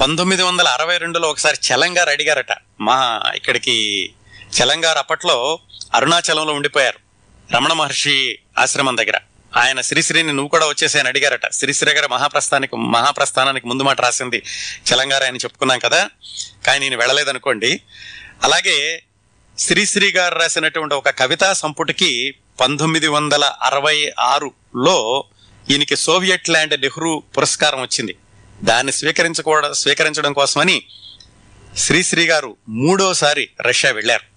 Speaker 1: పంతొమ్మిది వందల అరవై రెండులో ఒకసారి చలంగారు అడిగారట మా ఇక్కడికి చలంగారు అప్పట్లో అరుణాచలంలో ఉండిపోయారు. రమణ మహర్షి ఆశ్రమం దగ్గర. ఆయన శ్రీశ్రీని నువ్వు కూడా వచ్చేసాయని అడిగారట. శ్రీశ్రీ గారి మహాప్రస్థానికి మహాప్రస్థానానికి ముందు మాట రాసింది చలంగారు ఆయన చెప్పుకున్నాం కదా. కానీ నేను వెళ్ళలేదనుకోండి. అలాగే శ్రీశ్రీ గారు రాసినటువంటి ఒక కవితా సంపుటికి పంతొమ్మిది వందల అరవై ఆరులో ఈయనకి సోవియట్ ల్యాండ్ నెహ్రూ పురస్కారం వచ్చింది. దాన్ని స్వీకరించకూడ స్వీకరించడం కోసమని శ్రీశ్రీ గారు మూడోసారి రష్యా వెళ్ళారు.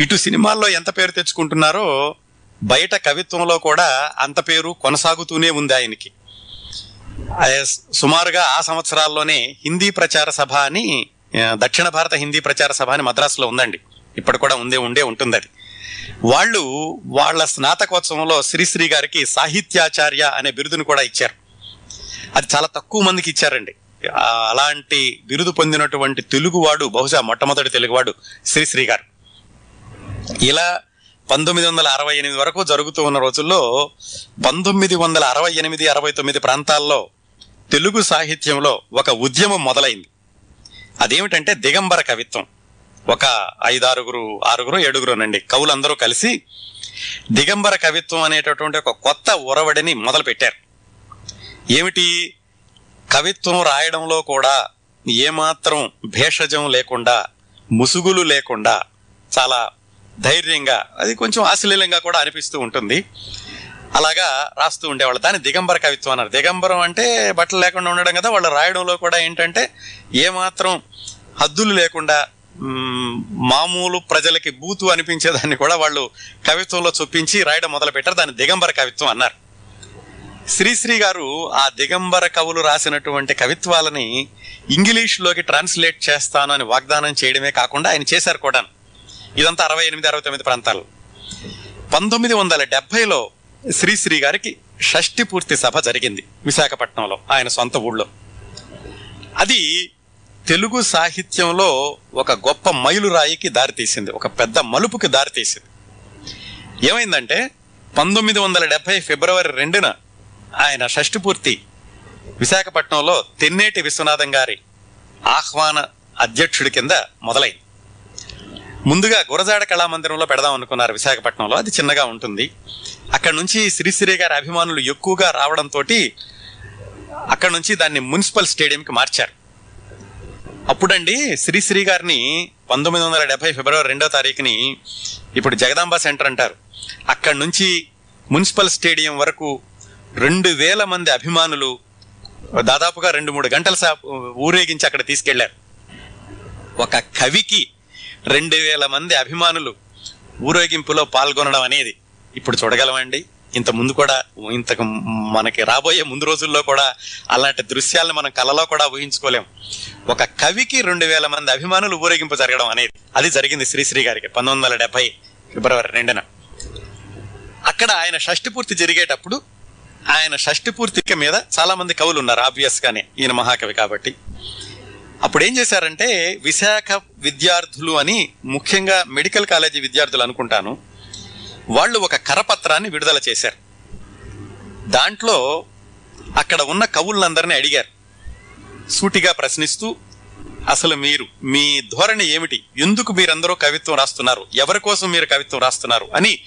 Speaker 1: ఇటు సినిమాల్లో ఎంత పేరు తెచ్చుకుంటున్నారో బయట కవిత్వంలో కూడా అంత పేరు కొనసాగుతూనే ఉంది ఆయనకి. సుమారుగా ఆ సంవత్సరాల్లోనే హిందీ ప్రచార సభ అని దక్షిణ భారత హిందీ ప్రచార సభ అని మద్రాసులో ఉందండి. ఇప్పుడు కూడా ఉందే ఉండే ఉంటుంది అది వాళ్ళు వాళ్ళ స్నాతకోత్సవంలో శ్రీశ్రీ గారికి సాహిత్యాచార్య అనే బిరుదును కూడా ఇచ్చారు. అది చాలా తక్కువ మందికి ఇచ్చారండి. అలాంటి బిరుదు పొందినటువంటి తెలుగువాడు బహుశా మొట్టమొదటి తెలుగువాడు శ్రీశ్రీ గారు. ఇలా పంతొమ్మిది వందల అరవై ఎనిమిది వరకు జరుగుతూ ఉన్న రోజుల్లో పంతొమ్మిది వందల అరవై ఎనిమిది అరవై తొమ్మిది ప్రాంతాల్లో తెలుగు సాహిత్యంలో ఒక ఉద్యమం మొదలైంది. అదేమిటంటే దిగంబర కవిత్వం. ఒక ఐదారుగురు ఆరుగురు ఏడుగురునండి కవులందరూ కలిసి దిగంబర కవిత్వం అనేటటువంటి ఒక కొత్త ఒరవడిని మొదలుపెట్టారు. ఏమిటి? కవిత్వం రాయడంలో కూడా ఏమాత్రం భేషజం లేకుండా ముసుగులు లేకుండా చాలా ధైర్యంగా అది కొంచెం ఆశ్లీలంగా కూడా అనిపిస్తూ ఉంటుంది. అలాగా రాస్తూ ఉండేవాళ్ళు. దాన్ని దిగంబర కవిత్వం అన్నారు. దిగంబరం అంటే బట్టలు లేకుండా ఉండడం కదా. వాళ్ళు రాయడంలో కూడా ఏంటంటే ఏమాత్రం హద్దులు లేకుండా మామూలు ప్రజలకి బూతు అనిపించేదాన్ని కూడా వాళ్ళు కవిత్వంలో చొప్పించి రాయడం మొదలు పెట్టారు దాన్ని దిగంబర కవిత్వం అన్నారు. శ్రీశ్రీ గారు ఆ దిగంబర కవులు రాసినటువంటి కవిత్వాలని ఇంగ్లీష్లోకి ట్రాన్స్లేట్ చేస్తాను అని వాగ్దానం చేయడమే కాకుండా ఆయన చేశారు కూడా ఇదంతా అరవై ఎనిమిది అరవై తొమ్మిది ప్రాంతాలు. పంతొమ్మిది వందల డెబ్బైలో శ్రీశ్రీ గారికి షష్టి పూర్తి సభ జరిగింది విశాఖపట్నంలో ఆయన సొంత ఊళ్ళో. అది తెలుగు సాహిత్యంలో ఒక గొప్ప మైలురాయికి దారితీసింది ఒక పెద్ద మలుపుకి దారితీసింది ఏమైందంటే పంతొమ్మిది వందల డెబ్బై ఫిబ్రవరి రెండున ఆయన షష్టి పూర్తి విశాఖపట్నంలో తెన్నేటి విశ్వనాథం గారి ఆహ్వాన అధ్యక్షుడి కింద మొదలైంది. ముందుగా గురజాడ కళామందిరంలో పెడదాం అనుకున్నారు విశాఖపట్నంలో. అది చిన్నగా ఉంటుంది. అక్కడ నుంచి శ్రీశ్రీ గారి అభిమానులు ఎక్కువగా రావడంతో అక్కడ నుంచి దాన్ని మున్సిపల్ స్టేడియంకి మార్చారు. అప్పుడండి శ్రీశ్రీ గారిని పంతొమ్మిది వందల డెబ్బై ఫిబ్రవరి రెండో తారీఖుని ఇప్పుడు జగదాంబ సెంటర్ అంటారు. అక్కడి నుంచి మున్సిపల్ స్టేడియం వరకు రెండు వేల మంది అభిమానులు దాదాపుగా రెండు మూడు గంటల సా- ఊరేగించి అక్కడ తీసుకెళ్ళారు. ఒక కవికి రెండు వేల మంది అభిమానులు ఊరేగింపులో పాల్గొనడం అనేది ఇప్పుడు చూడగలమండి. ఇంత ముందు కూడా ఇంతకు మనకి రాబోయే ముందు రోజుల్లో కూడా అలాంటి దృశ్యాలను మనం కలలో కూడా ఊహించుకోలేం. ఒక కవికి రెండు వేల మంది అభిమానులు ఊరేగింపు జరగడం అనేది అది జరిగింది శ్రీశ్రీ గారికి పంతొమ్మిది వందల డెబ్బై ఫిబ్రవరి రెండున. అక్కడ ఆయన షష్టి పూర్తి జరిగేటప్పుడు ఆయన షష్టి పూర్తిక మీద చాలా మంది కవులు ఉన్నారు ఆబ్వియస్ గానే. ఈయన మహాకవి కాబట్టి. అప్పుడు ఏం చేశారంటే విశాఖ విద్యార్థులు అని ముఖ్యంగా మెడికల్ కాలేజీ విద్యార్థులు అనుకుంటాను వాళ్ళు ఒక కరపత్రాన్ని విడుదల చేశారు. దాంట్లో అక్కడ ఉన్న కవులందరినీ అడిగారు. సూటిగా ప్రశ్నిస్తూ అసలు మీరు మీ ధోరణి ఏమిటి? ఎందుకు మీరందరూ కవిత్వం రాస్తున్నారు? ఎవరి కోసం మీరు కవిత్వం రాస్తున్నారు? అని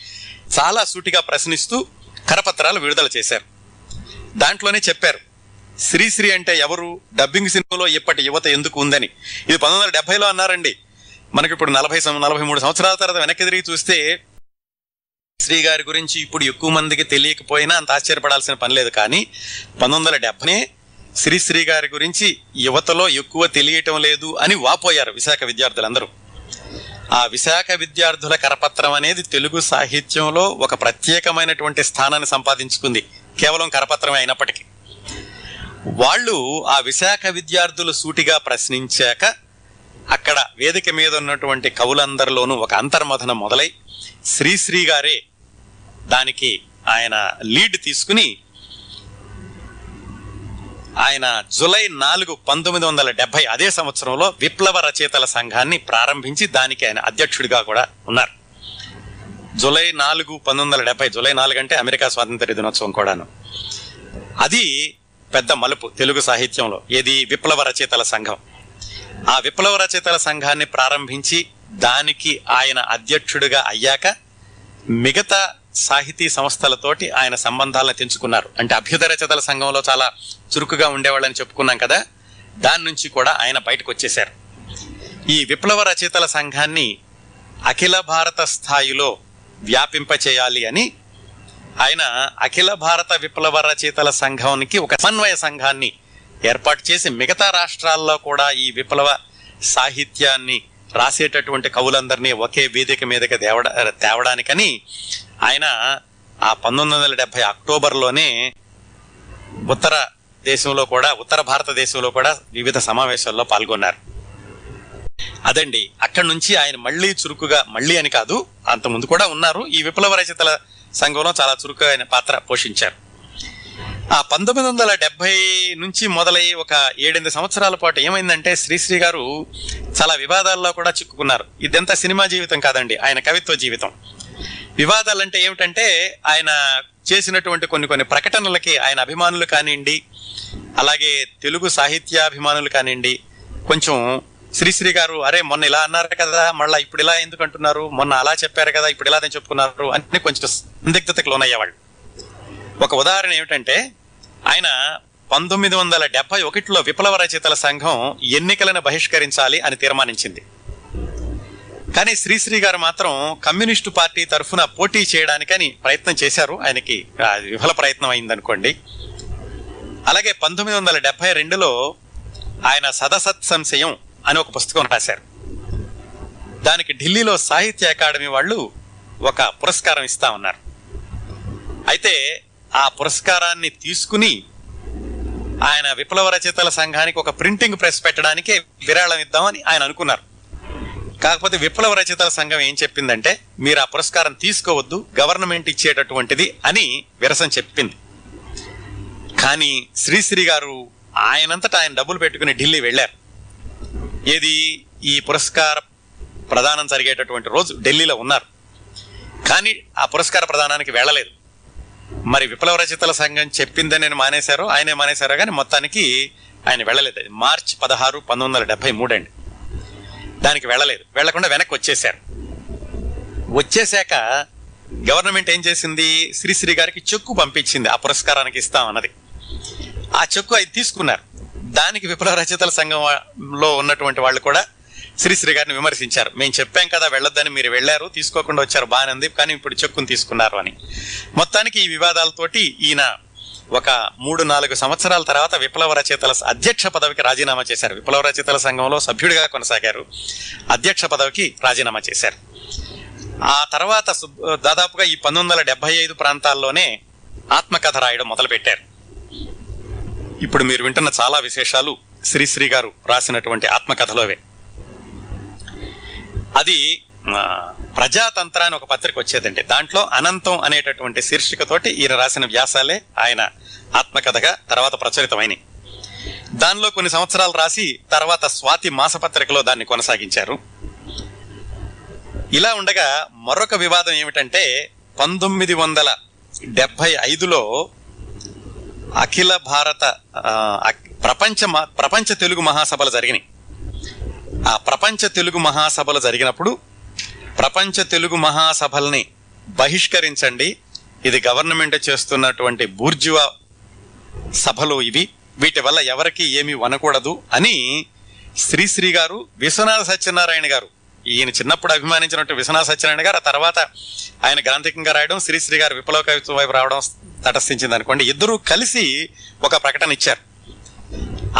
Speaker 1: చాలా సూటిగా ప్రశ్నిస్తూ కరపత్రాలు విడుదల చేశారు. దాంట్లోనే చెప్పారు శ్రీశ్రీ అంటే ఎవరు? డబ్బింగ్ సినిమాలో ఇప్పటి యువత ఎందుకు ఉందని. ఇది పంతొమ్మిది వందల డెబ్బైలో అన్నారండి. మనకి ఇప్పుడు నలభై నలభై మూడు సంవత్సరాల తర్వాత వెనక్కి తిరిగి చూస్తే శ్రీ గారి గురించి ఇప్పుడు ఎక్కువ మందికి తెలియకపోయినా అంత ఆశ్చర్యపడాల్సిన పని లేదు. కానీ పంతొమ్మిది వందల శ్రీశ్రీ గారి గురించి యువతలో ఎక్కువ తెలియటం లేదు అని వాపోయారు విశాఖ విద్యార్థులందరూ. ఆ విశాఖ విద్యార్థుల కరపత్రం అనేది తెలుగు సాహిత్యంలో ఒక ప్రత్యేకమైనటువంటి స్థానాన్ని సంపాదించుకుంది. కేవలం కరపత్రమే అయినప్పటికీ. వాళ్ళు ఆ విశాఖ విద్యార్థులు సూటిగా ప్రశ్నించాక అక్కడ వేదిక మీద ఉన్నటువంటి కవులందరిలోనూ ఒక అంతర్మథనం మొదలై శ్రీశ్రీ గారే దానికి ఆయన లీడ్ తీసుకుని ఆయన జులై నాలుగు పంతొమ్మిది వందల డెబ్బై అదే సంవత్సరంలో విప్లవ రచయితల సంఘాన్ని ప్రారంభించి దానికి ఆయన అధ్యక్షుడిగా కూడా ఉన్నారు. జులై నాలుగు పంతొమ్మిది వందల డెబ్బై జులై నాలుగు అంటే అమెరికా స్వాతంత్ర దినోత్సవం కూడాను. అది పెద్ద మలుపు తెలుగు సాహిత్యంలో. ఏది? విప్లవ రచయితల సంఘం. ఆ విప్లవ రచయితల సంఘాన్ని ప్రారంభించి దానికి ఆయన అధ్యక్షుడిగా అయ్యాక మిగతా సాహితీ సంస్థలతోటి ఆయన సంబంధాలను తెంచుకున్నారు. అంటే అభ్యుదయ రచయితల సంఘంలో చాలా చురుకుగా ఉండేవాళ్ళని చెప్పుకున్నాం కదా దాని నుంచి కూడా ఆయన బయటకు వచ్చేశారు. ఈ విప్లవ రచయితల సంఘాన్ని అఖిల భారత స్థాయిలో వ్యాపింపచేయాలి అని ఆయన అఖిల భారత విప్లవ రచయితల సంఘానికి ఒక సమన్వయ సంఘాన్ని ఏర్పాటు చేసి మిగతా రాష్ట్రాల్లో కూడా ఈ విప్లవ సాహిత్యాన్ని రాసేటటువంటి కవులందరినీ ఒకే వేదిక మీదకి తేవడ తేవడానికని ఆయన ఆ పంతొమ్మిది వందల డెబ్బై అక్టోబర్లోనే ఉత్తర దేశంలో కూడా ఉత్తర భారతదేశంలో కూడా వివిధ సమావేశాల్లో పాల్గొన్నారు. అదండి అక్కడి నుంచి ఆయన మళ్ళీ చురుకుగా మళ్ళీ అని కాదు అంత ముందు కూడా ఉన్నారు. ఈ విప్లవ రచయితల సంఘంలో చాలా చురుకైన పాత్ర పోషించారు. ఆ పంతొమ్మిది వందల డెబ్బై నుంచి మొదలై ఒక ఏడెనిమిది సంవత్సరాల పాటు ఏమైందంటే శ్రీశ్రీ గారు చాలా వివాదాల్లో కూడా చిక్కుకున్నారు. ఇదంతా సినిమా జీవితం కాదండి ఆయన కవిత్వ జీవితం. వివాదాలంటే ఏమిటంటే ఆయన చేసినటువంటి కొన్ని కొన్ని ప్రకటనలకి ఆయన అభిమానులు కానివ్వండి అలాగే తెలుగు సాహిత్యాభిమానులు కానివ్వండి కొంచెం శ్రీశ్రీ గారు అరే మొన్న ఇలా అన్నారు కదా మళ్ళీ ఇప్పుడు ఇలా ఎందుకు అంటున్నారు? మొన్న అలా చెప్పారు కదా ఇప్పుడు ఇలా అని చెప్పుకున్నారు అని కొంచెం సందిగ్ధతకు లోనయ్యేవాళ్ళు. ఒక ఉదాహరణ ఏమిటంటే ఆయన పంతొమ్మిది వందల డెబ్బై ఒకటిలో విప్లవ రచయితల సంఘం ఎన్నికలను బహిష్కరించాలి అని తీర్మానించింది. కానీ శ్రీశ్రీ గారు మాత్రం కమ్యూనిస్టు పార్టీ తరఫున పోటీ చేయడానికని ప్రయత్నం చేశారు. ఆయనకి విఫల ప్రయత్నం అయిందనుకోండి. అలాగే పంతొమ్మిది వందల డెబ్బై రెండులో ఆయన సదసత్ సంశయం అని ఒక పుస్తకం రాశారు. దానికి ఢిల్లీలో సాహిత్య అకాడమీ వాళ్ళు ఒక పురస్కారం ఇస్తా ఉన్నారు అయితే ఆ పురస్కారాన్ని తీసుకుని ఆయన విప్లవ రచయితల సంఘానికి ఒక ప్రింటింగ్ ప్రెస్ పెట్టడానికే విరాళం ఇద్దామని ఆయన అనుకున్నారు. కాకపోతే విప్లవ రచయితల సంఘం ఏం చెప్పిందంటే మీరు ఆ పురస్కారం తీసుకోవద్దు గవర్నమెంట్ ఇచ్చేటటువంటిది అని విరసం చెప్పింది. కానీ శ్రీశ్రీ గారు ఆయనంతటా ఆయన డబ్బులు పెట్టుకుని ఢిల్లీ వెళ్ళారు. ఏది? ఈ పురస్కార ప్రదానం జరిగేటటువంటి రోజు ఢిల్లీలో ఉన్నారు. కానీ ఆ పురస్కార ప్రదానానికి వెళ్ళలేదు. మరి విప్లవ రచయితల సంఘం చెప్పిందని నేను మానేశారో ఆయనే మానేశారో కానీ మొత్తానికి ఆయన వెళ్ళలేదు. అది మార్చి పదహారు పంతొమ్మిది వందల డెబ్బై మూడు అండి. దానికి వెళ్ళలేదు. వెళ్ళకుండా వెనక్కి వచ్చేశారు. వచ్చేశాక గవర్నమెంట్ ఏం చేసింది? శ్రీశ్రీ గారికి చెక్కు పంపించింది. ఆ పురస్కారానికి ఇస్తామన్నది ఆ చెక్కు అది తీసుకున్నారు. దానికి విప్లవ రచయితల సంఘంలో ఉన్నటువంటి వాళ్ళు కూడా శ్రీశ్రీ గారిని విమర్శించారు. మేము చెప్పాం కదా వెళ్ళొద్దని మీరు వెళ్ళారు తీసుకోకుండా వచ్చారు బాగానే కానీ ఇప్పుడు చెక్కును తీసుకున్నారు అని. మొత్తానికి ఈ వివాదాలతోటి ఈయన ఒక మూడు నాలుగు సంవత్సరాల తర్వాత విప్లవ రచయితల అధ్యక్ష పదవికి రాజీనామా చేశారు. విప్లవ రచయితల సంఘంలో సభ్యుడిగా కొనసాగారు. అధ్యక్ష పదవికి రాజీనామా చేశారు. ఆ తర్వాత దాదాపుగా ఈ పంతొమ్మిది వందల డెబ్బై ఐదు ప్రాంతాల్లోనే ఆత్మకథ రాయడం మొదలుపెట్టారు. ఇప్పుడు మీరు వింటున్న చాలా విశేషాలు శ్రీశ్రీ గారు రాసినటువంటి ఆత్మకథలోవే. అది ప్రజాతంత్రాన్ని ప్రజాతంత్ర అని ఒక పత్రిక వచ్చేదండి. దాంట్లో అనంతం అనేటటువంటి శీర్షికతోటి ఈయన రాసిన వ్యాసాలే ఆయన ఆత్మకథగా తర్వాత ప్రచురితమైనవి దానిలో కొన్ని సంవత్సరాలు రాసి తర్వాత స్వాతి మాసపత్రికలో దాన్ని కొనసాగించారు. ఇలా ఉండగా మరొక వివాదం ఏమిటంటే పంతొమ్మిది వందల డెబ్బై ఐదులో అఖిల భారత ప్రపంచ ప్రపంచ తెలుగు మహాసభలు జరిగినాయి. ఆ ప్రపంచ తెలుగు మహాసభలు జరిగినప్పుడు ప్రపంచ తెలుగు మహాసభల్ని బహిష్కరించండి. ఇది గవర్నమెంట్ చేస్తున్నటువంటి బూర్జువా సభలు ఇవి. వీటి వల్ల ఎవరికి ఏమీ వనకూడదు అని శ్రీశ్రీ గారు విశ్వనాథ సత్యనారాయణ గారు ఈయన చిన్నప్పుడు అభిమానించినట్టు విశ్వనాథ సత్యనారాయణ గారు ఆ తర్వాత ఆయన గ్రాంథికంగా రాయడం శ్రీశ్రీ గారు విప్లవ కవిత్వం వైపు రావడం తటస్థించింది అనుకోండి ఇద్దరూ కలిసి ఒక ప్రకటన ఇచ్చారు.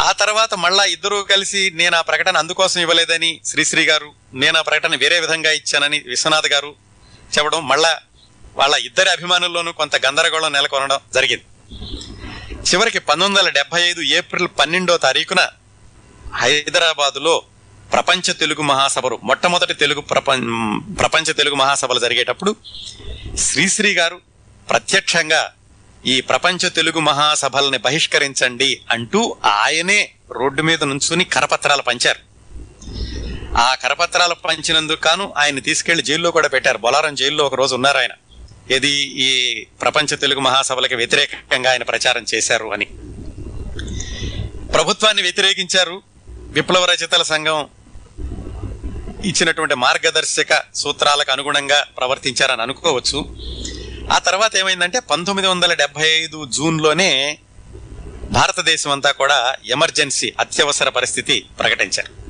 Speaker 1: ఆ తర్వాత మళ్ళా ఇద్దరూ కలిసి నేను ఆ ప్రకటన అందుకోసం ఇవ్వలేదని శ్రీశ్రీ గారు నేను ఆ ప్రకటన వేరే విధంగా ఇచ్చానని విశ్వనాథ్ గారు చెప్పడం మళ్ళా వాళ్ళ ఇద్దరి అభిమానుల్లోనూ కొంత గందరగోళం నెలకొనడం జరిగింది. చివరికి పంతొమ్మిది వందల డెబ్బై ఐదు ఏప్రిల్ పన్నెండో తారీఖున హైదరాబాదులో ప్రపంచ తెలుగు మహాసభలు మొట్టమొదటి తెలుగు ప్రపంచ ప్రపంచ తెలుగు మహాసభలు జరిగేటప్పుడు శ్రీశ్రీ గారు ప్రత్యక్షంగా ఈ ప్రపంచ తెలుగు మహాసభల్ని బహిష్కరించండి అంటూ ఆయనే రోడ్డు మీద నుంచుని కరపత్రాలు పంచారు. ఆ కరపత్రాలు పంచినందుకు కాను ఆయన తీసుకెళ్ళి జైల్లో కూడా పెట్టారు. బొలారం జైల్లో ఒక రోజు ఉన్నారు ఆయన. ఇది ఈ ప్రపంచ తెలుగు మహాసభలకు వ్యతిరేకంగా ఆయన ప్రచారం చేశారు అని. ప్రభుత్వాన్ని వ్యతిరేకించారు. విప్లవ రచయితల సంఘం ఇచ్చినటువంటి మార్గదర్శక సూత్రాలకు అనుగుణంగా ప్రవర్తించారని అనుకోవచ్చు. ఆ తర్వాత ఏమైందంటే పంతొమ్మిది వందల డెబ్బై ఐదు జూన్లోనే భారతదేశం అంతా కూడా ఎమర్జెన్సీ అత్యవసర పరిస్థితి ప్రకటించారు.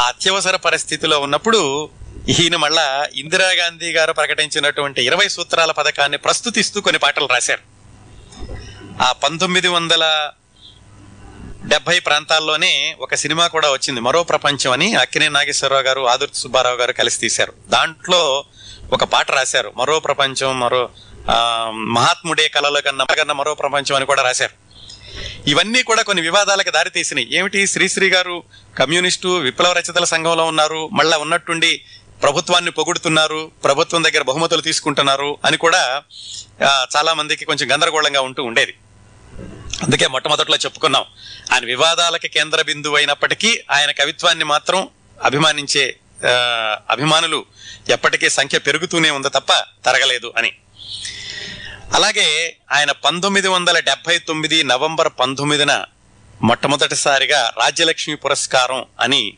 Speaker 1: ఆ అత్యవసర పరిస్థితిలో ఉన్నప్పుడు ఈయన మళ్ళా ఇందిరాగాంధీ గారు ప్రకటించినటువంటి ఇరవై సూత్రాల పథకాన్ని ప్రస్తుతిస్తూ కొన్ని పాటలు రాశారు. ఆ పంతొమ్మిది వందల డెబ్బై ప్రాంతాల్లోనే ఒక సినిమా కూడా వచ్చింది మరో ప్రపంచం అని అక్కినే నాగేశ్వరరావు గారు ఆదుర్తి సుబ్బారావు గారు కలిసి తీశారు. దాంట్లో ఒక పాట రాశారు. మరో ప్రపంచం మరో మహాత్ముడే కళల కన్నా కన్నా మరో ప్రపంచం అని కూడా రాశారు. ఇవన్నీ కూడా కొన్ని వివాదాలకు దారితీసినాయి. ఏమిటి? శ్రీశ్రీ గారు కమ్యూనిస్టు విప్లవ రచయితల సంఘంలో ఉన్నారు మళ్ళా ఉన్నట్టుండి ప్రభుత్వాన్ని పొగుడుతున్నారు ప్రభుత్వం దగ్గర బహుమతులు తీసుకుంటున్నారు అని కూడా చాలా మందికి కొంచెం గందరగోళంగా ఉంటూ ఉండేది. అందుకే మొట్టమొదట్లో చెప్పుకున్నాం. ఆయన వివాదాలకి కేంద్ర బిందువు అయినప్పటికీ ఆయన కవిత్వాన్ని మాత్రం అభిమానించే అభిమానులు ఎప్పటికీ సంఖ్య పెరుగుతూనే ఉంది తప్ప తరగలేదు అని. అలాగే ఆయన పంతొమ్మిది వందల డెబ్బై తొమ్మిది నవంబర్ పంతొమ్మిదిన మొట్టమొదటిసారిగా రాజ్యలక్ష్మి పురస్కారం అని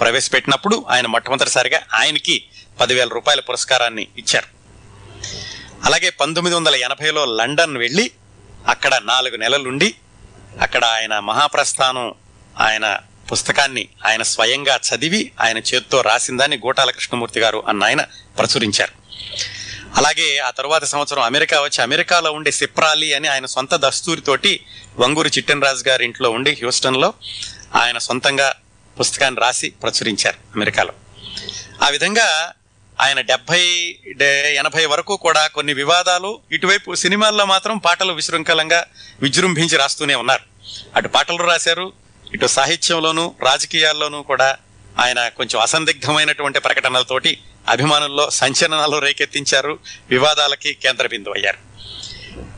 Speaker 1: ప్రవేశపెట్టినప్పుడు ఆయన మొట్టమొదటిసారిగా ఆయనకి పదివేల రూపాయల పురస్కారాన్ని ఇచ్చారు. అలాగే పంతొమ్మిది వందల ఎనభైలో లండన్ వెళ్ళి అక్కడ నాలుగు నెలలుండి అక్కడ ఆయన మహాప్రస్థానం ఆయన పుస్తకాన్ని ఆయన స్వయంగా చదివి ఆయన చేత్తో రాసిందని గోటాల కృష్ణమూర్తి గారు అన్న ఆయన ప్రచురించారు. అలాగే ఆ తరువాత సంవత్సరం అమెరికా వచ్చి అమెరికాలో ఉండే సిప్రాలి అని ఆయన సొంత దస్తూరితోటి వంగూరి చిట్టెనరాజు గారి ఇంట్లో ఉండి హ్యూస్టన్లో ఆయన సొంతంగా పుస్తకాన్ని రాసి ప్రచురించారు అమెరికాలో. ఆ విధంగా ఆయన డెబ్బై డే- ఎనభై వరకు కూడా కొన్ని వివాదాలు ఇటువైపు సినిమాల్లో మాత్రం పాటలు విశృంఖలంగా విజృంభించి రాస్తూనే ఉన్నారు. అటు పాటలు రాశారు ఇటు సాహిత్యంలోనూ రాజకీయాల్లోనూ కూడా ఆయన కొంచెం అసందిగ్ధమైనటువంటి ప్రకటనలతోటి అభిమానుల్లో సంచలనాలు రేకెత్తించారు వివాదాలకి కేంద్ర బిందువు అయ్యారు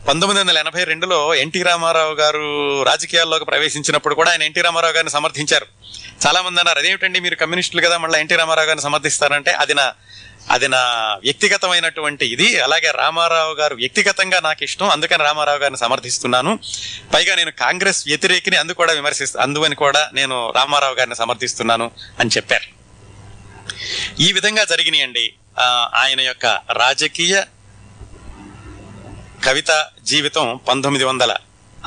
Speaker 1: పంతొమ్మిది వందల ఎనభై రెండులో ఎన్టీ రామారావు గారు రాజకీయాల్లోకి ప్రవేశించినప్పుడు కూడా ఆయన ఎన్టీ రామారావు గారిని సమర్థించారు. చాలా మంది అన్నారు అదేమిటండి మీరు కమ్యూనిస్టులు కదా మళ్ళీ ఎన్టీ రామారావు గారిని సమర్థిస్తారంటే అది నా అది నా వ్యక్తిగతమైనటువంటి ఇది. అలాగే రామారావు గారు వ్యక్తిగతంగా నాకు ఇష్టం. అందుకని రామారావు గారిని సమర్థిస్తున్నాను. పైగా నేను కాంగ్రెస్ వ్యతిరేకిని అందు కూడా విమర్శిస్తా అందువని కూడా నేను రామారావు గారిని సమర్థిస్తున్నాను అని చెప్పారు. ఈ విధంగా జరిగినాయండి. ఆయన యొక్క రాజకీయ కవిత జీవితం పంతొమ్మిది వందల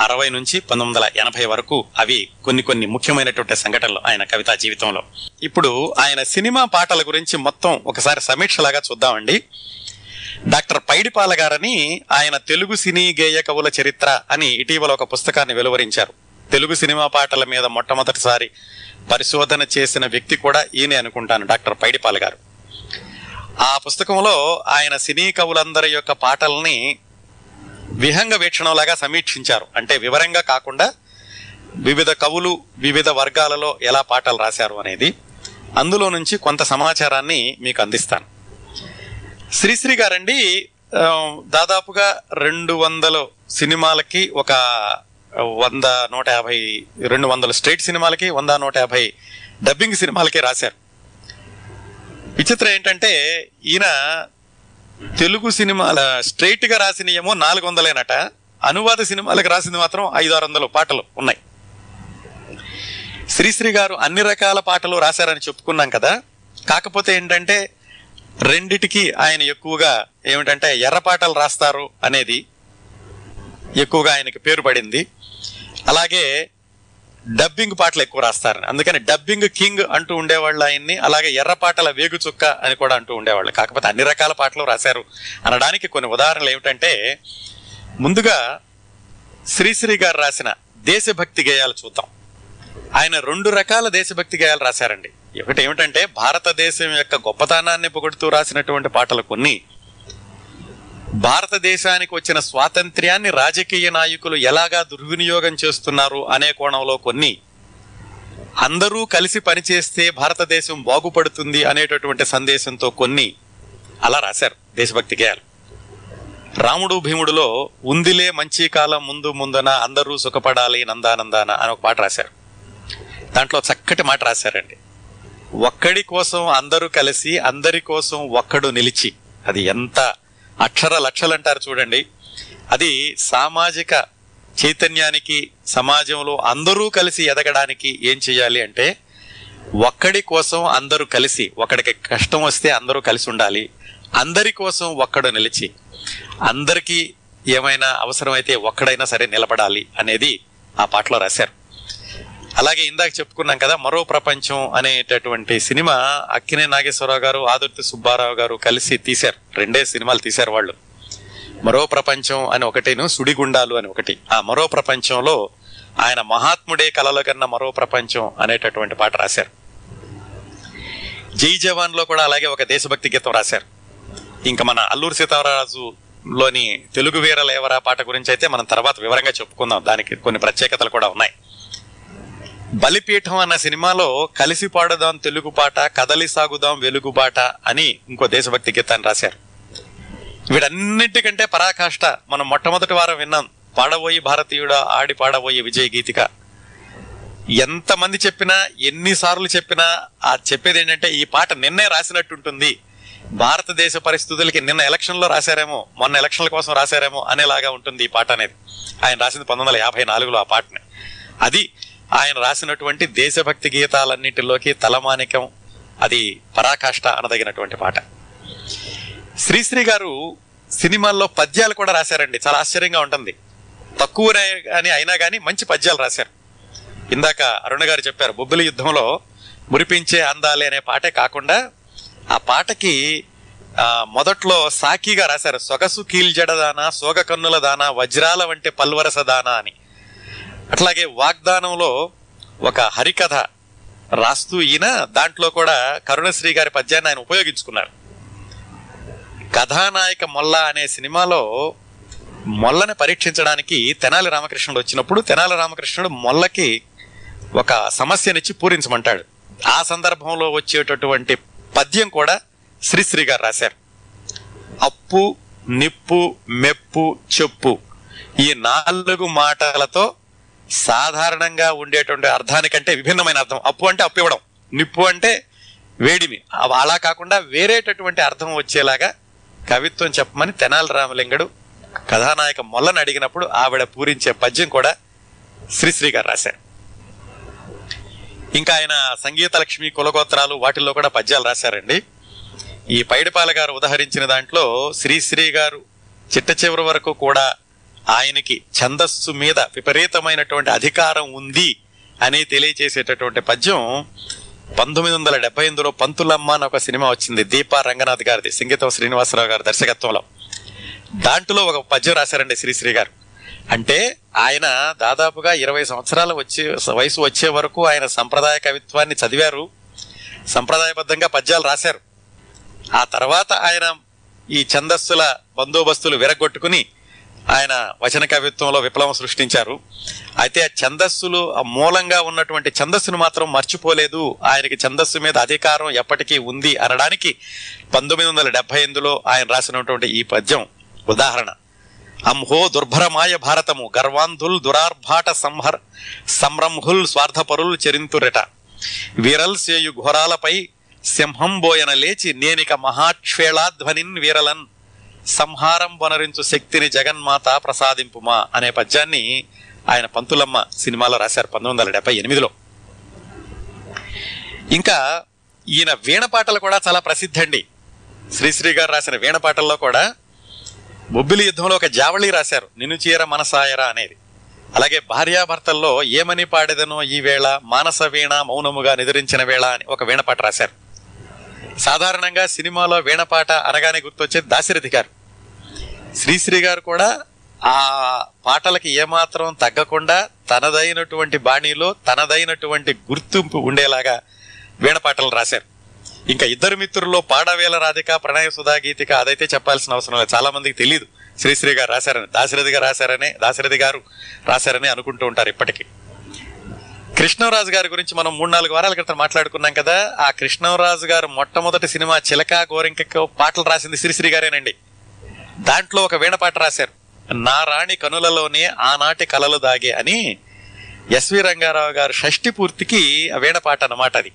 Speaker 1: అరవై నుంచి పంతొమ్మిది వందల ఎనభై వరకు అవి కొన్ని కొన్ని ముఖ్యమైనటువంటి సంఘటనలు ఆయన కవితా జీవితంలో. ఇప్పుడు ఆయన సినిమా పాటల గురించి మొత్తం ఒకసారి సమీక్షలాగా చూద్దామండి. డాక్టర్ పైడిపాల గారని ఆయన తెలుగు సినీ గేయ కవుల చరిత్ర అని ఇటీవల ఒక పుస్తకాన్ని వెలువరించారు. తెలుగు సినిమా పాటల మీద మొట్టమొదటిసారి పరిశోధన చేసిన వ్యక్తి కూడా ఈయనే అనుకుంటాను డాక్టర్ పైడిపాల గారు. ఆ పుస్తకంలో ఆయన సినీ కవులందరి యొక్క పాటల్ని విహంగ వీక్షణంలాగా సమీక్షించారు. అంటే వివరంగా కాకుండా వివిధ కవులు వివిధ వర్గాలలో ఎలా పాటలు రాశారు అనేది. అందులో నుంచి కొంత సమాచారాన్ని మీకు అందిస్తాను. శ్రీశ్రీ గారండి దాదాపుగా రెండు వందల సినిమాలకి ఒక వంద నూట యాభై రెండు వందల స్ట్రైట్ సినిమాలకి వంద నూట యాభై డబ్బింగ్ సినిమాలకి రాశారు. విచిత్రం ఏంటంటే ఈయన తెలుగు సినిమాల స్ట్రైట్గా రాసిన ఏమో నాలుగు వందలేనట అనువాద సినిమాలకు రాసింది మాత్రం ఐదు ఆరు వందలు పాటలు ఉన్నాయి. శ్రీశ్రీ గారు అన్ని రకాల పాటలు రాశారని చెప్పుకున్నాం కదా. కాకపోతే ఏంటంటే రెండిటికి ఆయన ఎక్కువగా ఏమిటంటే ఎర్ర పాటలు రాస్తారు అనేది ఎక్కువగా ఆయనకి పేరు పడింది. అలాగే డబ్బింగ్ పాటలు ఎక్కువ రాస్తారు అందుకని డబ్బింగ్ కింగ్ అంటూ ఉండేవాళ్ళు ఆయన్ని అలాగే ఎర్ర పాటల వేగు చుక్క అని కూడా అంటూ ఉండేవాళ్ళు. కాకపోతే అన్ని రకాల పాటలు రాశారు. అనడానికి కొన్ని ఉదాహరణలు ఏమిటంటే ముందుగా శ్రీశ్రీ గారు రాసిన దేశభక్తి గేయాలు చూద్దాం. ఆయన రెండు రకాల దేశభక్తి గేయాలు రాశారండి. ఒకటి ఏమిటంటే భారతదేశం యొక్క గొప్పతనాన్ని పొగుడుతూ రాసినటువంటి పాటలు కొన్ని భారతదేశానికి వచ్చిన స్వాతంత్ర్యాన్ని రాజకీయ నాయకులు ఎలాగా దుర్వినియోగం చేస్తున్నారు అనే కోణంలో కొన్ని అందరూ కలిసి పనిచేస్తే భారతదేశం బాగుపడుతుంది అనేటటువంటి సందేశంతో కొన్ని అలా రాశారు దేశభక్తి గేయాలు. రాముడు భీముడులో ఉందిలే మంచి కాలం ముందు ముందున అందరూ సుఖపడాలి నందానందాన అని ఒక పాట రాశారు. దాంట్లో చక్కటి మాట రాశారండి. ఒక్కడి కోసం అందరూ కలిసి అందరి కోసం ఒక్కడు నిలిచి అది ఎంత అక్షర లక్షలు అంటారు చూడండి. అది సామాజిక చైతన్యానికి సమాజంలో అందరూ కలిసి ఎదగడానికి ఏం చేయాలి అంటే ఒక్కడి కోసం అందరూ కలిసి ఒకడికి కష్టం వస్తే అందరూ కలిసి ఉండాలి. అందరి కోసం ఒక్కడు నిలిచి అందరికీ ఏమైనా అవసరమైతే ఒక్కడైనా సరే నిలబడాలి అనేది ఆ పాటలో రాశారు. అలాగే ఇందాక చెప్పుకున్నాం కదా మరో ప్రపంచం అనేటటువంటి సినిమా అక్కినే నాగేశ్వరరావు గారు ఆదుర్తి సుబ్బారావు గారు కలిసి తీశారు. రెండే సినిమాలు తీశారు వాళ్ళు. మరో ప్రపంచం అని ఒకటిను సుడిగుండాలు అని ఒకటి. ఆ మరో ప్రపంచంలో ఆయన మహాత్ముడే కలలో కన్నా మరో ప్రపంచం అనేటటువంటి పాట రాశారు. జై జవాన్లో కూడా అలాగే ఒక దేశభక్తి గీతం రాశారు. ఇంకా మన అల్లూరు సీతారాజు లోని తెలుగు వీరలేవరా పాట గురించి అయితే మనం తర్వాత వివరంగా చెప్పుకుందాం. దానికి కొన్ని ప్రత్యేకతలు కూడా ఉన్నాయి. బలిపీఠం అన్న సినిమాలో కలిసి పాడుదాం తెలుగు పాట కదలి సాగుదాం వెలుగుబాట అని ఇంకో దేశభక్తి గీతాన్ని రాశారు. వీటన్నిటికంటే పరాకాష్ట మనం మొట్టమొదటి వారం విన్నాం. పాడబోయి భారతీయుడ ఆడి పాడబోయే విజయ గీతిక. ఎంతమంది చెప్పినా ఎన్నిసార్లు చెప్పినా ఆ చెప్పేది ఏంటంటే ఈ పాట నిన్నే రాసినట్టుంటుంది. భారతదేశ పరిస్థితులకి నిన్న ఎలక్షన్లో రాశారేమో మొన్న ఎలక్షన్ల కోసం రాశారేమో అనేలాగా ఉంటుంది ఈ పాట అనేది. ఆయన రాసింది పంతొమ్మిది వందల యాభై నాలుగులో ఆ పాటని. అది ఆయన రాసినటువంటి దేశభక్తి గీతాలన్నింటిలోకి తలమానికం అది పరాకాష్ట అనదగినటువంటి పాట. శ్రీశ్రీ గారు సినిమాల్లో పద్యాలు కూడా రాశారండి. చాలా ఆశ్చర్యంగా ఉంటుంది. తక్కువ అని అయినా కానీ మంచి పద్యాలు రాశారు. ఇందాక అరుణ గారు చెప్పారు బొబ్బిలి యుద్ధంలో మురిపించే అందాలే అనే పాటే కాకుండా ఆ పాటకి మొదట్లో సాకిగా రాశారు సొగసు కీల్జడదానా సోగ కన్నుల దానా వజ్రాల వంటి పల్వరస దానా అని. అట్లాగే వాగ్దానంలో ఒక హరికథ రాస్తూ ఈయన దాంట్లో కూడా కరుణశ్రీ గారి పద్యాన్ని ఆయన ఉపయోగించుకున్నారు. కథానాయక మొల్ల అనే సినిమాలో మొల్లని పరీక్షించడానికి తెనాలి రామకృష్ణుడు వచ్చినప్పుడు తెనాలి రామకృష్ణుడు మొల్లకి ఒక సమస్యనిచ్చి పూరించమంటాడు. ఆ సందర్భంలో వచ్చేటటువంటి పద్యం కూడా శ్రీశ్రీ గారు రాశారు. అప్పు నిప్పు మెప్పు చెప్పు ఈ నాలుగు మాటలతో సాధారణంగా ఉండేటువంటి అర్థానికంటే విభిన్నమైన అర్థం. అప్పు అంటే అప్పు ఇవ్వడం. నిప్పు అంటే వేడిమి. అలా కాకుండా వేరేటటువంటి అర్థం వచ్చేలాగా కవిత్వం చెప్పమని తెనాలి రామలింగడు కథానాయక మొల్లను అడిగినప్పుడు ఆవిడ పూరించే పద్యం కూడా శ్రీశ్రీ గారు రాశారు. ఇంకా ఆయన సంగీత లక్ష్మి కులగోత్రాలు వాటిల్లో కూడా పద్యాలు రాశారండి. ఈ పైడిపాల గారు ఉదహరించిన దాంట్లో శ్రీశ్రీ గారు చిట్ట చివరి వరకు కూడా ఆయనకి ఛందస్సు మీద విపరీతమైనటువంటి అధికారం ఉంది అని తెలియచేసేటటువంటి పద్యం పంతొమ్మిది వందల డెబ్బై ఎనిమిదిలో పంతులమ్మ అని ఒక సినిమా వచ్చింది. దీపా రంగనాథ్ గారిది సంగీతం శ్రీనివాసరావు గారి దర్శకత్వంలో. దాంట్లో ఒక పద్యం రాశారండి శ్రీశ్రీ గారు. అంటే ఆయన దాదాపుగా ఇరవై సంవత్సరాలు వచ్చే వయసు వచ్చే వరకు ఆయన సంప్రదాయ కవిత్వాన్ని చదివారు. సంప్రదాయబద్ధంగా పద్యాలు రాశారు. ఆ తర్వాత ఆయన ఈ ఛందస్సుల బందోబస్తులు విరగొట్టుకుని ఆయన వచన కవిత్వంలో విప్లవం సృష్టించారు. అయితే ఆ ఛందస్సులు ఆ మూలంగా ఉన్నటువంటి ఛందస్సును మాత్రం మర్చిపోలేదు. ఆయనకి ఛందస్సు మీద అధికారం ఎప్పటికీ ఉంది అనడానికి పంతొమ్మిది వందల డెబ్బై ఎనిమిదిలో ఆయన రాసినటువంటి ఈ పద్యం ఉదాహరణ. అంహో దుర్భరమాయ భారతము గర్వాంధుల్ దురార్భాట సంహర్ సంరంహుల్ స్వార్థపరుల్ చరింతురట. వీరల్ సేయు ఘోరాలపై సింహం బోయన లేచి నేనిక మహాక్షేళాధ్వనిన్ వీరలన్. సంహారం వనరించు శక్తిని జగన్మాత ప్రసాదింపుమా అనే పద్యాన్ని ఆయన పంతులమ్మ సినిమాలో రాశారు పంతొమ్మిది వందల డెబ్బై ఎనిమిదిలో. ఇంకా ఈయన వీణ పాటలు కూడా చాలా ప్రసిద్ధండి. శ్రీశ్రీ గారు రాసిన వీణ పాటల్లో కూడా బొబ్బిలి యుద్ధంలో ఒక జావళి రాశారు నిన్ను చీర మనసాయరా అనేది. అలాగే భార్యాభర్తల్లో ఏమని పాడేదనో ఈ వేళ మానస వీణ మౌనముగా నిద్రించిన వేళ అని ఒక వీణపాట రాశారు. సాధారణంగా సినిమాలో వీణపాట అనగానే గుర్తొచ్చేది దాశరథి గారు. శ్రీశ్రీ గారు కూడా ఆ పాటలకి ఏమాత్రం తగ్గకుండా తనదైనటువంటి బాణీలో తనదైనటువంటి గుర్తింపు ఉండేలాగా వీణ పాటలు రాశారు. ఇంకా ఇద్దరు మిత్రుల్లో పాడవేల రాధిక ప్రణయ సుధా గీతిక అదైతే చెప్పాల్సిన అవసరం లేదు. చాలా మందికి తెలియదు శ్రీశ్రీ గారు రాశారని దాశరథి గారు రాశారని దాశరథి గారు రాశారని అనుకుంటూ ఉంటారు ఇప్పటికీ. కృష్ణరాజు గారి గురించి మనం మూడు నాలుగు వారాల క్రితం మాట్లాడుకున్నాం కదా ఆ కృష్ణరాజు గారు మొట్టమొదటి సినిమా చిలక గోరింక పాటలు రాసింది శ్రీశ్రీ గారేనండి. దాంట్లో ఒక వీణపాట రాశారు. నా రాణి కనులలోనే ఆనాటి కలలు దాగే అని ఎస్వి రంగారావు గారు షష్టి పూర్తికి వీణపాట అన్నమాట అది.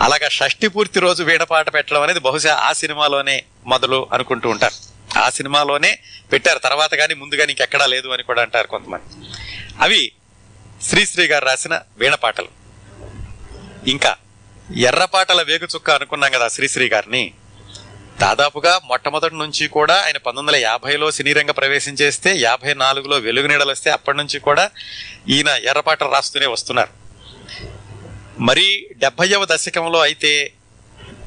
Speaker 1: అలాగా షష్టి పూర్తి రోజు వీణపాట పెట్టడం అనేది బహుశా ఆ సినిమాలోనే మొదలు అనుకుంటూ ఉంటారు. ఆ సినిమాలోనే పెట్టారు. తర్వాత కానీ ముందు కానీ ఇంకెక్కడా లేదు అని కూడా అంటారు కొంతమంది. అవి శ్రీశ్రీ గారు రాసిన వీణపాటలు. ఇంకా ఎర్రపాటల వేగుచుక్క అనుకున్నాం కదా శ్రీశ్రీ గారిని. దాదాపుగా మొట్టమొదటి నుంచి కూడా ఆయన పంతొమ్మిది వందల యాభైలో సినీ రంగ ప్రవేశం చేస్తే యాభై నాలుగులో వెలుగు నీడలు వస్తే అప్పటి నుంచి కూడా ఈయన ఎర్రపాటలు రాస్తూనే వస్తున్నారు. మరి డెబ్బైవ దశకంలో అయితే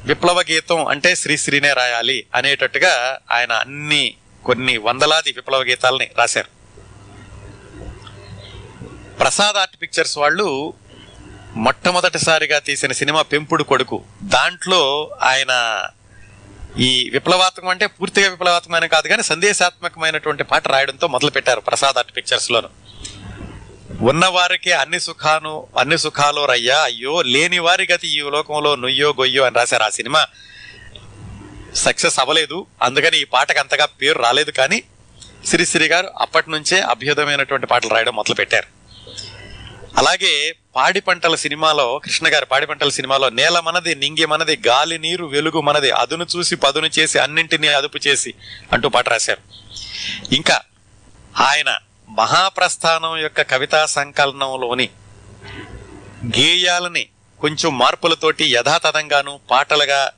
Speaker 1: విప్లవ గీతం అంటే శ్రీశ్రీనే రాయాలి అనేటట్టుగా ఆయన అన్ని కొన్ని వందలాది విప్లవ గీతాలని రాశారు. ప్రసాద్ ఆర్ట్ పిక్చర్స్ వాళ్ళు మొట్టమొదటిసారిగా తీసిన సినిమా పెంపుడు కొడుకు. దాంట్లో ఆయన ఈ విప్లవాత్మకం అంటే పూర్తిగా విప్లవాత్మకమైన కాదు కానీ సందేశాత్మకమైనటువంటి పాట రాయడంతో మొదలు పెట్టారు ప్రసాద్ ఆర్ట్ పిక్చర్స్ లోను. ఉన్నవారికి అన్ని సుఖాను అన్ని సుఖాలు రయ్యా అయ్యో లేని వారి గతి ఈ లోకంలో నుయ్యో గొయ్యో అని రాశారు ఆ సినిమా. సక్సెస్ అవ్వలేదు. అందుకని ఈ పాటకు అంతగా పేరు రాలేదు కానీ శ్రీశ్రీ గారు అప్పటి నుంచే అభ్యుదమైనటువంటి పాటలు రాయడం మొదలు పెట్టారు అలాగే పాడి పంటల సినిమాలో కృష్ణ గారి పాడి పంటల సినిమాలో నేల మనది నింగి మనది గాలి నీరు వెలుగు మనది అదును చూసి పదును చేసి అన్నింటినీ అదుపు చేసి అంటూ పాట రాశారు. ఇంకా ఆయన మహాప్రస్థానం యొక్క కవితా సంకలనంలోని గేయాలని కొంచెం మార్పులతోటి యథాతథంగాను పాటలుగా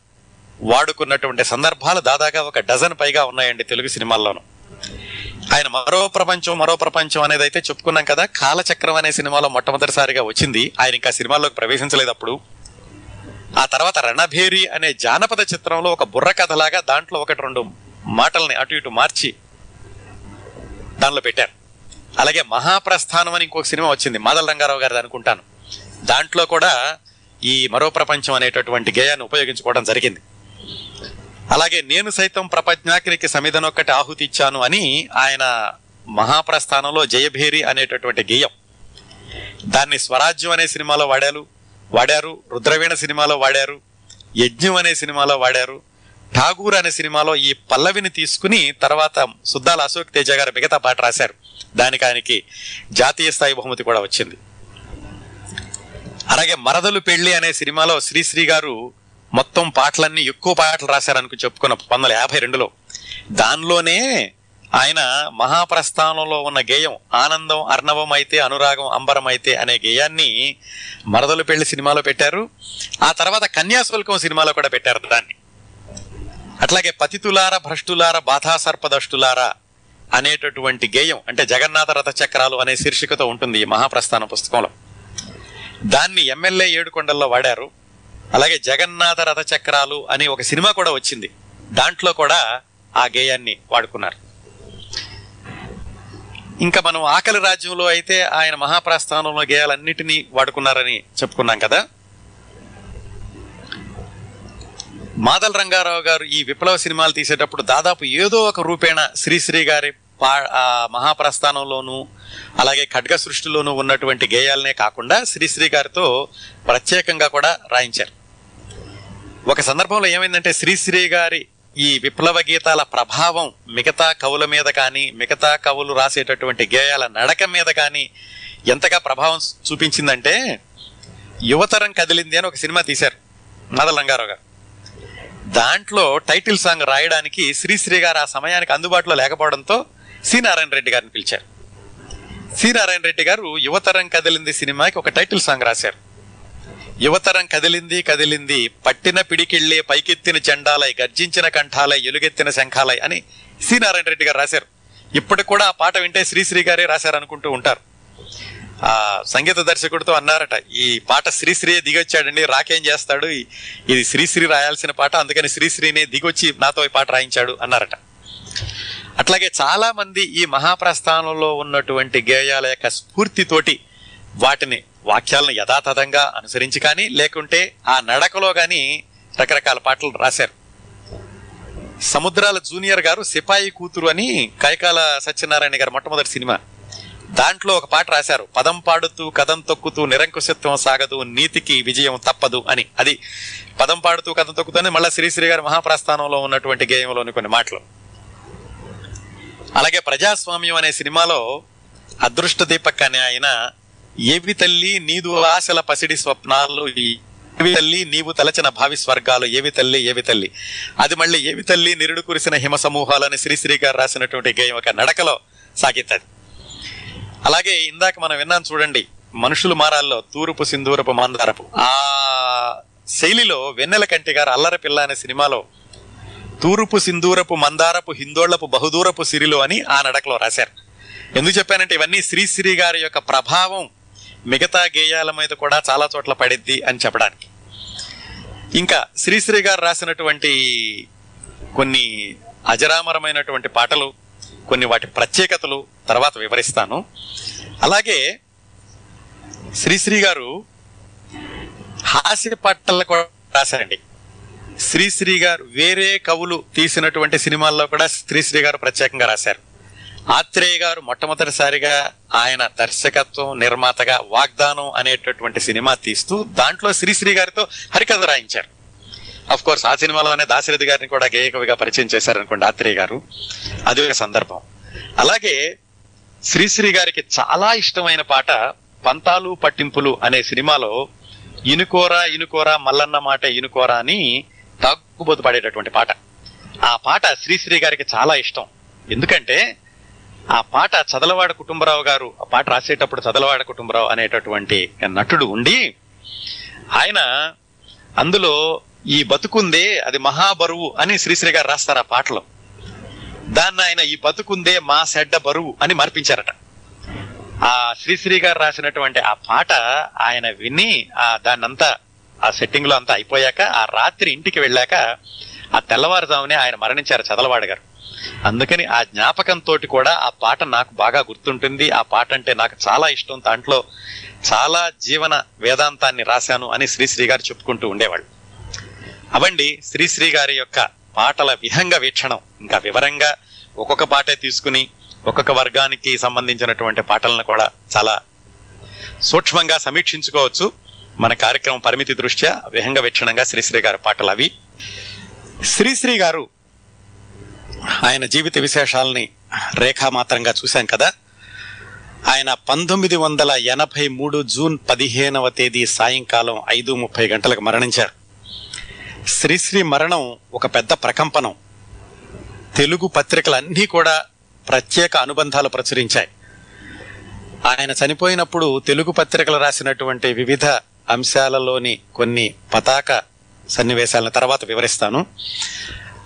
Speaker 1: వాడుకున్నటువంటి సందర్భాలు దాదాగా ఒక డజన్ పైగా ఉన్నాయండి తెలుగు సినిమాల్లోనూ. ఆయన మరో ప్రపంచం మరో ప్రపంచం అనేది అయితే చెప్పుకున్నాం కదా. కాలచక్రం అనే సినిమాలో మొట్టమొదటిసారిగా వచ్చింది. ఆయన ఇంకా సినిమాల్లోకి ప్రవేశించలేదు అప్పుడు ఆ తర్వాత రణభేరి అనే జానపద చిత్రంలో ఒక బుర్ర కథలాగా దాంట్లో ఒకటి రెండు మాటల్ని అటు ఇటు మార్చి దానిలో పెట్టారు. అలాగే మహాప్రస్థానం అని ఇంకొక సినిమా వచ్చింది. మాదల రంగారావు గారిది అనుకుంటాను. దాంట్లో కూడా ఈ మరో ప్రపంచం అనేటటువంటి గేయాన్ని ఉపయోగించుకోవడం జరిగింది. అలాగే నేను సైతం ప్రపంచాగ్నికి సమిధనొక్కటి ఆహుతి ఇచ్చాను అని ఆయన మహాప్రస్థానంలో జయభేరి అనేటటువంటి గేయం. దాన్ని స్వరాజ్యం అనే సినిమాలో వాడారు వాడారు రుద్రవీణ సినిమాలో వాడారు యజ్ఞం అనే సినిమాలో వాడారు ఠాగూర్ అనే సినిమాలో ఈ పల్లవిని తీసుకుని తర్వాత సుద్దాల అశోక్ తేజ గారు మిగతా పాట రాశారు. దానికి ఆయనకి జాతీయ స్థాయి బహుమతి కూడా వచ్చింది. అలాగే మరదలు పెళ్ళి అనే సినిమాలో శ్రీశ్రీ గారు మొత్తం పాటలన్నీ ఎక్కువ పాటలు రాశారనుకు చెప్పుకున్న పంతొమ్మిది వందల యాభై రెండులో. దానిలోనే ఆయన మహాప్రస్థానంలో ఉన్న గేయం ఆనందం అర్ణవం అయితే అనురాగం అంబరం అయితే అనే గేయాన్ని మరదలు పెళ్ళి సినిమాలో పెట్టారు. ఆ తర్వాత కన్యాశుల్కం సినిమాలో కూడా పెట్టారు దాన్ని. అట్లాగే పతితులార భ్రష్టులార బాధాసర్పదష్టులార అనేటటువంటి గేయం అంటే జగన్నాథ రథ చక్రాలు అనే శీర్షికతో ఉంటుంది ఈ మహాప్రస్థాన పుస్తకంలో. దాన్ని ఎమ్మెల్యే ఏడుకొండల్లో వాడారు. అలాగే జగన్నాథ రథ చక్రాలు అని ఒక సినిమా కూడా వచ్చింది. దాంట్లో కూడా ఆ గేయాన్ని వాడుకున్నారు. ఇంకా మనం ఆకలి రాజ్యంలో అయితే ఆయన మహాప్రస్థానంలో గేయాలన్నిటినీ వాడుకున్నారని చెప్పుకున్నాం కదా. మాదల రంగారావు గారు ఈ విప్లవ సినిమాలు తీసేటప్పుడు దాదాపు ఏదో ఒక రూపేణ శ్రీశ్రీ గారి పా ఆ మహాప్రస్థానంలోను అలాగే ఖడ్గ సృష్టిలోనూ ఉన్నటువంటి గేయాలనే కాకుండా శ్రీశ్రీ గారితో ప్రత్యేకంగా కూడా రాయించారు. ఒక సందర్భంలో ఏమైందంటే శ్రీశ్రీ గారి ఈ విప్లవ గీతాల ప్రభావం మిగతా కవుల మీద కానీ మిగతా కవులు రాసేటటువంటి గేయాల నడక మీద కానీ ఎంతగా ప్రభావం చూపించిందంటే యువతరం కదిలింది అని ఒక సినిమా తీశారు మాదల రంగారావు గారు. దాంట్లో టైటిల్ సాంగ్ రాయడానికి శ్రీశ్రీ గారు ఆ సమయానికి అందుబాటులో లేకపోవడంతో సి నారాయణ రెడ్డి గారిని పిలిచారు. సి నారాయణ రెడ్డి గారు యువతరం కదిలింది సినిమాకి ఒక టైటిల్ సాంగ్ రాశారు. యువతరం కదిలింది కదిలింది. పట్టిన పిడికిళ్ళే పైకెత్తిన చెండాలై గర్జించిన కంఠాలై ఎలుగెత్తిన శంఖాలై అని సి. నారాయణ రెడ్డి గారు రాశారు. ఇప్పటికి కూడా ఆ పాట వింటే శ్రీశ్రీ గారే రాశారు అనుకుంటూ ఉంటారు. ఆ సంగీత దర్శకుడితో అన్నారట ఈ పాట శ్రీశ్రీయే దిగొచ్చాడండి రాకేం చేస్తాడు? ఇది శ్రీశ్రీ రాయాల్సిన పాట అందుకని శ్రీశ్రీనే దిగొచ్చి నాతో ఈ పాట రాయించాడు అన్నారట. అట్లాగే చాలా మంది ఈ మహాప్రస్థానంలో ఉన్నటువంటి గేయాల యొక్క స్ఫూర్తితోటి వాటిని వాక్యాలను యథాతథంగా అనుసరించి కానీ లేకుంటే ఆ నడకలో కానీ రకరకాల పాటలు రాశారు. సముద్రాల జూనియర్ గారు సిపాయి కూతురు అని కైకాల సత్యనారాయణ గారు మొట్టమొదటి సినిమా. దాంట్లో ఒక పాట రాశారు పదం పాడుతూ కథం తొక్కుతూ నిరంకుశత్వం సాగదు నీతికి విజయం తప్పదు అని. అది పదం పాడుతూ కథం తొక్కుతూ అని మళ్ళీ శ్రీశ్రీ గారి మహాప్రస్థానంలో ఉన్నటువంటి గేయంలోని కొన్ని మాటలు. అలాగే ప్రజాస్వామ్యం అనే సినిమాలో అదృష్ట దీపక్ అనే ఆయన ఏవి తల్లి నీదు ఆశల పసిడి స్వప్నాలు ఏవి తల్లి నీవు తలచిన భావి స్వర్గాలు ఏవి తల్లి ఏవి తల్లి. అది మళ్ళీ ఏవి తల్లి నిరుడు కురిసిన హిమ సమూహాలని శ్రీశ్రీ గారు రాసినటువంటి గేయం ఒక నడకలో సాగిత్తది. అలాగే ఇందాక మనం విన్నాం చూడండి మనుషులు మారాల్లో తూర్పు సింధూరపు మందారపు. ఆ శైలిలో వెన్నెల కంటి గారు అల్లర పిల్ల అనే సినిమాలో తూర్పు సింధూరపు మందారపు హిందోళ్ళపు బహుదూరపు సిరిలు అని ఆ నడకలో రాశారు. ఎందుకు చెప్పానంటే ఇవన్నీ శ్రీశ్రీ గారి యొక్క ప్రభావం మిగతా గేయాల మీద కూడా చాలా చోట్ల పడిద్ది అని చెప్పడానికి. ఇంకా శ్రీశ్రీ గారు రాసినటువంటి కొన్ని అజరామరమైనటువంటి పాటలు కొన్ని వాటి ప్రత్యేకతలు తర్వాత వివరిస్తాను. అలాగే శ్రీశ్రీ గారు హాస్య పాటలు కూడా రాశారండి. శ్రీశ్రీ గారు వేరే కవులు తీసినటువంటి సినిమాల్లో కూడా శ్రీశ్రీ గారు ప్రత్యేకంగా రాశారు. ఆత్రేయ గారు మొట్టమొదటిసారిగా ఆయన దర్శకత్వం నిర్మాతగా వాగ్దానం అనేటటువంటి సినిమా తీస్తూ దాంట్లో శ్రీశ్రీ గారితో హరికథ రాయించారు. అఫ్ కోర్స్ ఆ సినిమాలోనే దాశరథి గారిని కూడా గేయ కవిగా పరిచయం చేశారనుకోండి ఆత్రేయ గారు. అది ఒక సందర్భం. అలాగే శ్రీశ్రీ గారికి చాలా ఇష్టమైన పాట పంతాలు పట్టింపులు అనే సినిమాలో ఇనుకోరా ఇనుకోరా మల్లన్న మాట ఇనుకోరా అని తాగుబోతు పాడేటటువంటి పాట. ఆ పాట శ్రీశ్రీ గారికి చాలా ఇష్టం. ఎందుకంటే ఆ పాట చదలవాడ కుటుంబరావు గారు ఆ పాట రాసేటప్పుడు చదలవాడ కుటుంబరావు అనేటటువంటి నటుడు ఉండి ఆయన అందులో ఈ బతుకుందే అది మహాబరువు అని శ్రీశ్రీ గారు రాస్తారు ఆ పాటలో. దాన్ని ఆయన ఈ బతుకుందే మా సెడ్డ బరువు అని మార్పించారట. ఆ శ్రీశ్రీ గారు రాసినటువంటి ఆ పాట ఆయన విని ఆ దాన్నంతా ఆ సెట్టింగ్లో అంతా అయిపోయాక ఆ రాత్రి ఇంటికి వెళ్ళాక ఆ తెల్లవారుజామునే ఆయన మరణించారు చదలవాడ గారు. అందుకని ఆ జ్ఞాపకంతో కూడా ఆ పాట నాకు బాగా గుర్తుంటుంది. ఆ పాట అంటే నాకు చాలా ఇష్టం. దాంట్లో చాలా జీవన వేదాంతాన్ని రాశాను అని శ్రీశ్రీ గారు చెప్పుకుంటూ ఉండేవాళ్ళు. అవండి శ్రీశ్రీ గారి యొక్క పాటల విహంగ వీక్షణం. ఇంకా వివరంగా ఒక్కొక్క పాటే తీసుకుని ఒక్కొక్క వర్గానికి సంబంధించినటువంటి పాటలను కూడా చాలా సూక్ష్మంగా సమీక్షించుకోవచ్చు. మన కార్యక్రమం పరిమితి దృష్ట్యా విహంగ వీక్షణంగా శ్రీశ్రీ గారి పాటలు అవి. శ్రీశ్రీ గారు ఆయన జీవిత విశేషాలని రేఖామాత్రంగా చూశాం కదా. ఆయన పంతొమ్మిది వందల ఎనభై మూడు జూన్ పదిహేనవ తేదీ సాయంకాలం ఐదు ముప్పై గంటలకు మరణించారు. శ్రీశ్రీ మరణం ఒక పెద్ద ప్రకంపనం. తెలుగు పత్రికలన్నీ కూడా ప్రత్యేక అనుబంధాలు ప్రచురించాయి. ఆయన చనిపోయినప్పుడు తెలుగు పత్రికలు రాసినటువంటి వివిధ అంశాలలోని కొన్ని పతాక సన్నివేశాలను తర్వాత వివరిస్తాను.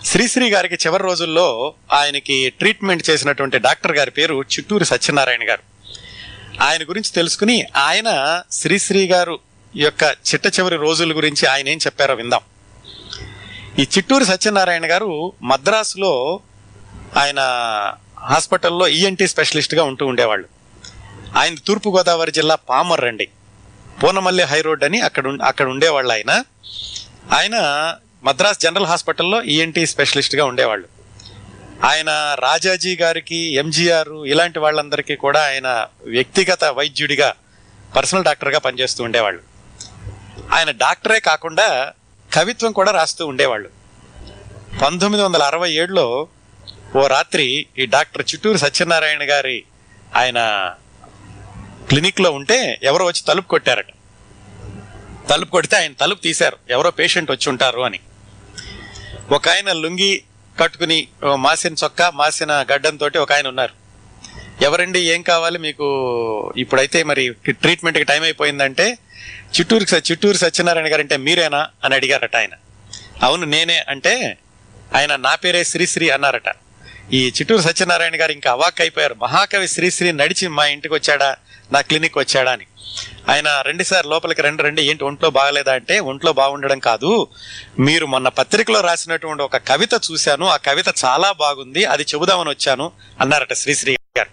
Speaker 1: శ్రీశ్రీ గారికి చివరి రోజుల్లో ఆయనకి ట్రీట్మెంట్ చేసినటువంటి డాక్టర్ గారి పేరు చిట్టూరి సత్యనారాయణ గారు. ఆయన గురించి తెలుసుకుని ఆయన శ్రీశ్రీ గారు యొక్క చిట్ట చివరి రోజుల గురించి ఆయన ఏం చెప్పారో విందాం. ఈ చిట్టూరి సత్యనారాయణ గారు మద్రాసులో ఆయన హాస్పిటల్లో ఈఎన్టీ స్పెషలిస్ట్గా ఉంటూ ఉండేవాళ్ళు. ఆయన తూర్పుగోదావరి జిల్లా పామర్ రండి పూనమల్లి హై రోడ్ అని అక్కడ అక్కడ ఉండేవాళ్ళు ఆయన. ఆయన మద్రాస్ జనరల్ హాస్పిటల్లో ఈఎన్టీ స్పెషలిస్ట్గా ఉండేవాళ్ళు. ఆయన రాజాజీ గారికి ఎంజీఆర్ ఇలాంటి వాళ్ళందరికీ కూడా ఆయన వ్యక్తిగత వైద్యుడిగా పర్సనల్ డాక్టర్గా పనిచేస్తూ ఉండేవాళ్ళు. ఆయన డాక్టరే కాకుండా కవిత్వం కూడా రాస్తూ ఉండేవాళ్ళు. పంతొమ్మిది వందల అరవై ఏడులో ఓ రాత్రి ఈ డాక్టర్ చిట్టూరు సత్యనారాయణ గారి ఆయన క్లినిక్లో ఉంటే ఎవరో వచ్చి తలుపు కొట్టారట. తలుపు కొడితే ఆయన తలుపు తీశారు. ఎవరో పేషెంట్ వచ్చి ఉంటారు అని. ఒక ఆయన లుంగి కట్టుకుని ఓ మాసిన చొక్కా మాసిన గడ్డంతో ఒక ఆయన ఉన్నారు. ఎవరండి ఏం కావాలి మీకు? ఇప్పుడైతే మరి ట్రీట్మెంట్కి టైం అయిపోయిందంటే చిట్టూరు స- చిట్టూరు సత్యనారాయణ గారు అంటే మీరేనా అని అడిగారట ఆయన. అవును నేనే అంటే ఆయన నా పేరే శ్రీశ్రీ అన్నారట. ఈ చిట్టూరు సత్యనారాయణ గారు ఇంకా అవాక్ అయిపోయారు మహాకవి శ్రీశ్రీ నడిచి మా ఇంటికి వచ్చాడా? నా క్లినిక్ వచ్చాడా అని. ఆయన రెండుసార్లు లోపలికి రెండు రెండు. ఏంటి ఒంట్లో బాగలేదా అంటే ఒంట్లో బాగుండడం కాదు. మీరు మొన్న పత్రికలో రాసినటువంటి ఒక కవిత చూశాను. ఆ కవిత చాలా బాగుంది. అది చెబుదామని వచ్చాను అన్నారట శ్రీశ్రీ గారు.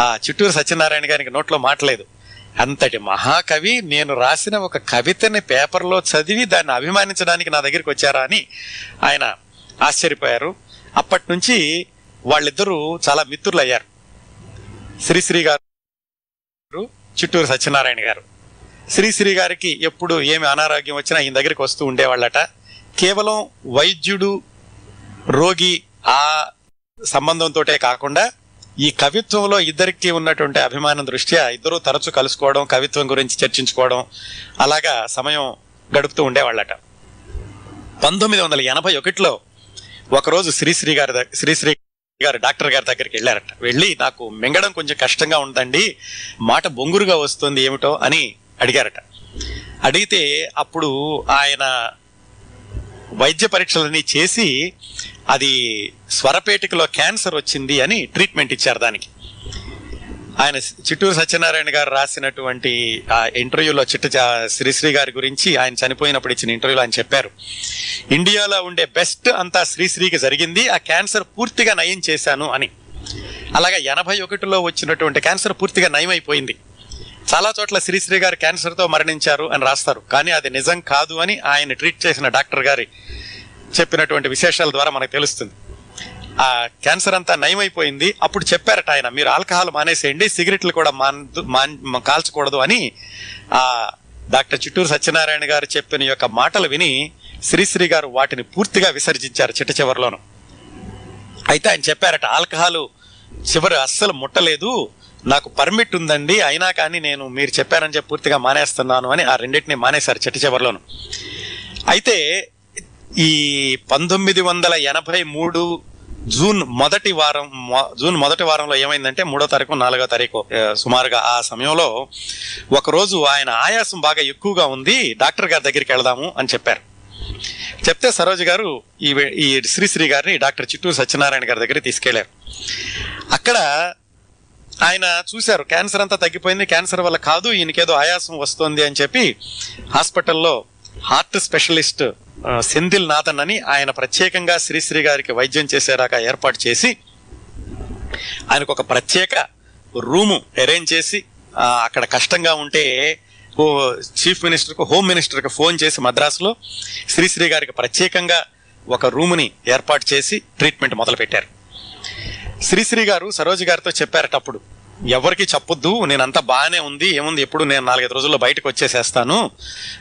Speaker 1: ఆ చిట్టూరు సత్యనారాయణ గారికి నోట్లో మాటలేదు. అంతటి మహాకవి నేను రాసిన ఒక కవితని పేపర్లో చదివి దాన్ని అభిమానించడానికి నా దగ్గరికి వచ్చారా అని ఆయన ఆశ్చర్యపోయారు. అప్పటి నుంచి వాళ్ళిద్దరూ చాలా మిత్రులయ్యారు. శ్రీశ్రీ గారు చిట్టూరు సత్యనారాయణ గారు. శ్రీశ్రీ గారికి ఎప్పుడు ఏమి అనారోగ్యం వచ్చినా ఈయన దగ్గరికి వస్తూ ఉండేవాళ్ళట. కేవలం వైద్యుడు రోగి ఆ సంబంధంతో కాకుండా ఈ కవిత్వంలో ఇద్దరికి ఉన్నటువంటి అభిమానం దృష్ట్యా ఇద్దరు తరచు కలుసుకోవడం కవిత్వం గురించి చర్చించుకోవడం అలాగా సమయం గడుపుతూ ఉండేవాళ్ళట. పంతొమ్మిది వందల ఎనభై ఒకటిలో ఒకరోజు శ్రీశ్రీ గారి శ్రీశ్రీ గారు డాక్టర్ గారి దగ్గరికి వెళ్ళారట. వెళ్ళి నాకు మింగడం కొంచెం కష్టంగా ఉందండి మాట బొంగురుగా వస్తుంది ఏమిటో అని అడిగారట. అడిగితే అప్పుడు ఆయన వైద్య పరీక్షలన్నీ చేసి అది స్వరపేటికలో క్యాన్సర్ వచ్చింది అని ట్రీట్మెంట్ ఇచ్చారు దానికి. ఆయన చిట్టూరు సత్యనారాయణ గారు రాసినటువంటి ఆ ఇంటర్వ్యూలో చిట్ట శ్రీశ్రీ గారి గురించి ఆయన చనిపోయినప్పుడు ఇచ్చిన ఇంటర్వ్యూలో ఆయన చెప్పారు. ఇండియాలో ఉండే బెస్ట్ అంతా శ్రీశ్రీకి జరిగింది ఆ క్యాన్సర్ పూర్తిగా నయం చేశాను అని. అలాగే ఎనభై ఒకటిలో వచ్చినటువంటి క్యాన్సర్ పూర్తిగా నయమైపోయింది. చాలా చోట్ల శ్రీశ్రీ గారు క్యాన్సర్తో మరణించారు అని రాస్తారు. కానీ అది నిజం కాదు అని ఆయన ట్రీట్ చేసిన డాక్టర్ గారి చెప్పినటువంటి విశేషాల ద్వారా మనకు తెలుస్తుంది. ఆ క్యాన్సర్ అంతా నయమైపోయింది. అప్పుడు చెప్పారట ఆయన మీరు ఆల్కహాల్ మానేసేయండి సిగరెట్లు కూడా మాన్- మాన్- కాల్చకూడదు అని ఆ డాక్టర్ చిట్టూరు సత్యనారాయణ గారు చెప్పిన యొక్క మాటలు విని శ్రీశ్రీ గారు వాటిని పూర్తిగా విసర్జించారు చిట్ట చివరిలోను. అయితే ఆయన చెప్పారట ఆల్కహాల్ చివరి అస్సలు ముట్టలేదు నాకు పర్మిట్ ఉందండి అయినా కానీ నేను మీరు చెప్పారని చెప్పి పూర్తిగా మానేస్తున్నాను అని ఆ రెండింటిని మానేశారు చిట్ట చివరిలోను. అయితే ఈ పంతొమ్మిది వందల ఎనభై మూడు జూన్ మొదటి వారం జూన్ మొదటి వారంలో ఏమైందంటే మూడో తారీఖు నాలుగో తారీఖు సుమారుగా ఆ సమయంలో ఒకరోజు ఆయన ఆయాసం బాగా ఎక్కువగా ఉంది డాక్టర్ గారి దగ్గరికి వెళదాము అని చెప్పారు. చెప్తే సరోజ్ గారు ఈ ఈ శ్రీశ్రీ గారిని డాక్టర్ చిట్టూరు సత్యనారాయణ గారి దగ్గరికి తీసుకెళ్ళారు. అక్కడ ఆయన చూశారు క్యాన్సర్ అంతా తగ్గిపోయింది క్యాన్సర్ వల్ల కాదు ఈయనకేదో ఆయాసం వస్తుంది అని చెప్పి హాస్పిటల్లో హార్ట్ స్పెషలిస్ట్ ఆ, సెంధిల్ నాథన్ అని ఆయన ప్రత్యేకంగా శ్రీశ్రీ గారికి వైద్యం చేసేలాగా ఏర్పాటు చేసి ఆయనకు ఒక ప్రత్యేక రూము అరేంజ్ చేసి అక్కడ కష్టంగా ఉంటే ఓ చీఫ్ మినిస్టర్కు హోమ్ మినిస్టర్కి ఫోన్ చేసి మద్రాసులో శ్రీశ్రీ గారికి ప్రత్యేకంగా ఒక రూముని ఏర్పాటు చేసి ట్రీట్మెంట్ మొదలుపెట్టారు. శ్రీశ్రీ గారు సరోజ గారితో చెప్పారట అప్పుడు ఎవరికి చెప్పొద్దు నేనంతా బాగానే ఉంది ఏముంది ఎప్పుడు నేను నాలుగైదు రోజుల్లో బయటకు వచ్చేసేస్తాను.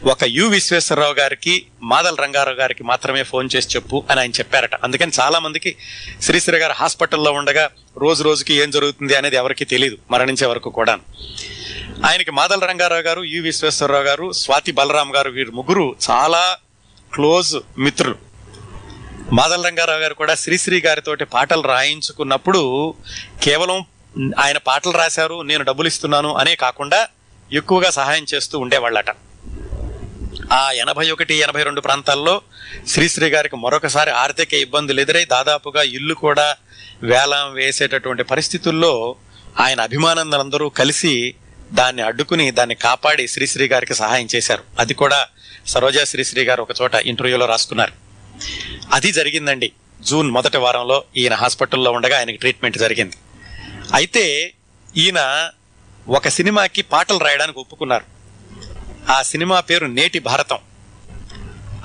Speaker 1: ఒక యు విశ్వేశ్వరరావు గారికి మాదల రంగారావు గారికి మాత్రమే ఫోన్ చేసి చెప్పు అని ఆయన చెప్పారట. అందుకని చాలా మందికి శ్రీశ్రీ గారు హాస్పిటల్లో ఉండగా రోజు రోజుకి ఏం జరుగుతుంది అనేది ఎవరికి తెలియదు మరణించే వరకు కూడా ఆయనకి మాదల రంగారావు గారు యు విశ్వేశ్వరరావు గారు స్వాతి బలరాం గారు వీరు ముగ్గురు చాలా క్లోజ్ మిత్రులు. మాదల రంగారావు గారు కూడా శ్రీశ్రీ గారితోటి పాటలు రాయించుకున్నప్పుడు కేవలం ఆయన పాటలు రాశారు నేను డబ్బులు ఇస్తున్నాను అనే కాకుండా ఎక్కువగా సహాయం చేస్తూ ఉండేవాళ్ళట. ఆ ఎనభై ఒకటి ఎనభై రెండు ప్రాంతాల్లో శ్రీశ్రీ గారికి మరొకసారి ఆర్థిక ఇబ్బందులు ఎదురై దాదాపుగా ఇల్లు కూడా వేలం వేసేటటువంటి పరిస్థితుల్లో ఆయన అభిమానందరందరూ కలిసి దాన్ని అడ్డుకుని దాన్ని కాపాడి శ్రీశ్రీ గారికి సహాయం చేశారు. అది కూడా సరోజా శ్రీశ్రీ గారు ఒక చోట ఇంటర్వ్యూలో రాసుకున్నారు. అది జరిగిందండి. జూన్ మొదటి వారంలో ఈయన హాస్పిటల్లో ఉండగా ఆయనకి ట్రీట్మెంట్ జరిగింది. అయితే ఈయన ఒక సినిమాకి పాటలు రాయడానికి ఒప్పుకున్నారు. ఆ సినిమా పేరు నేటి భారతం.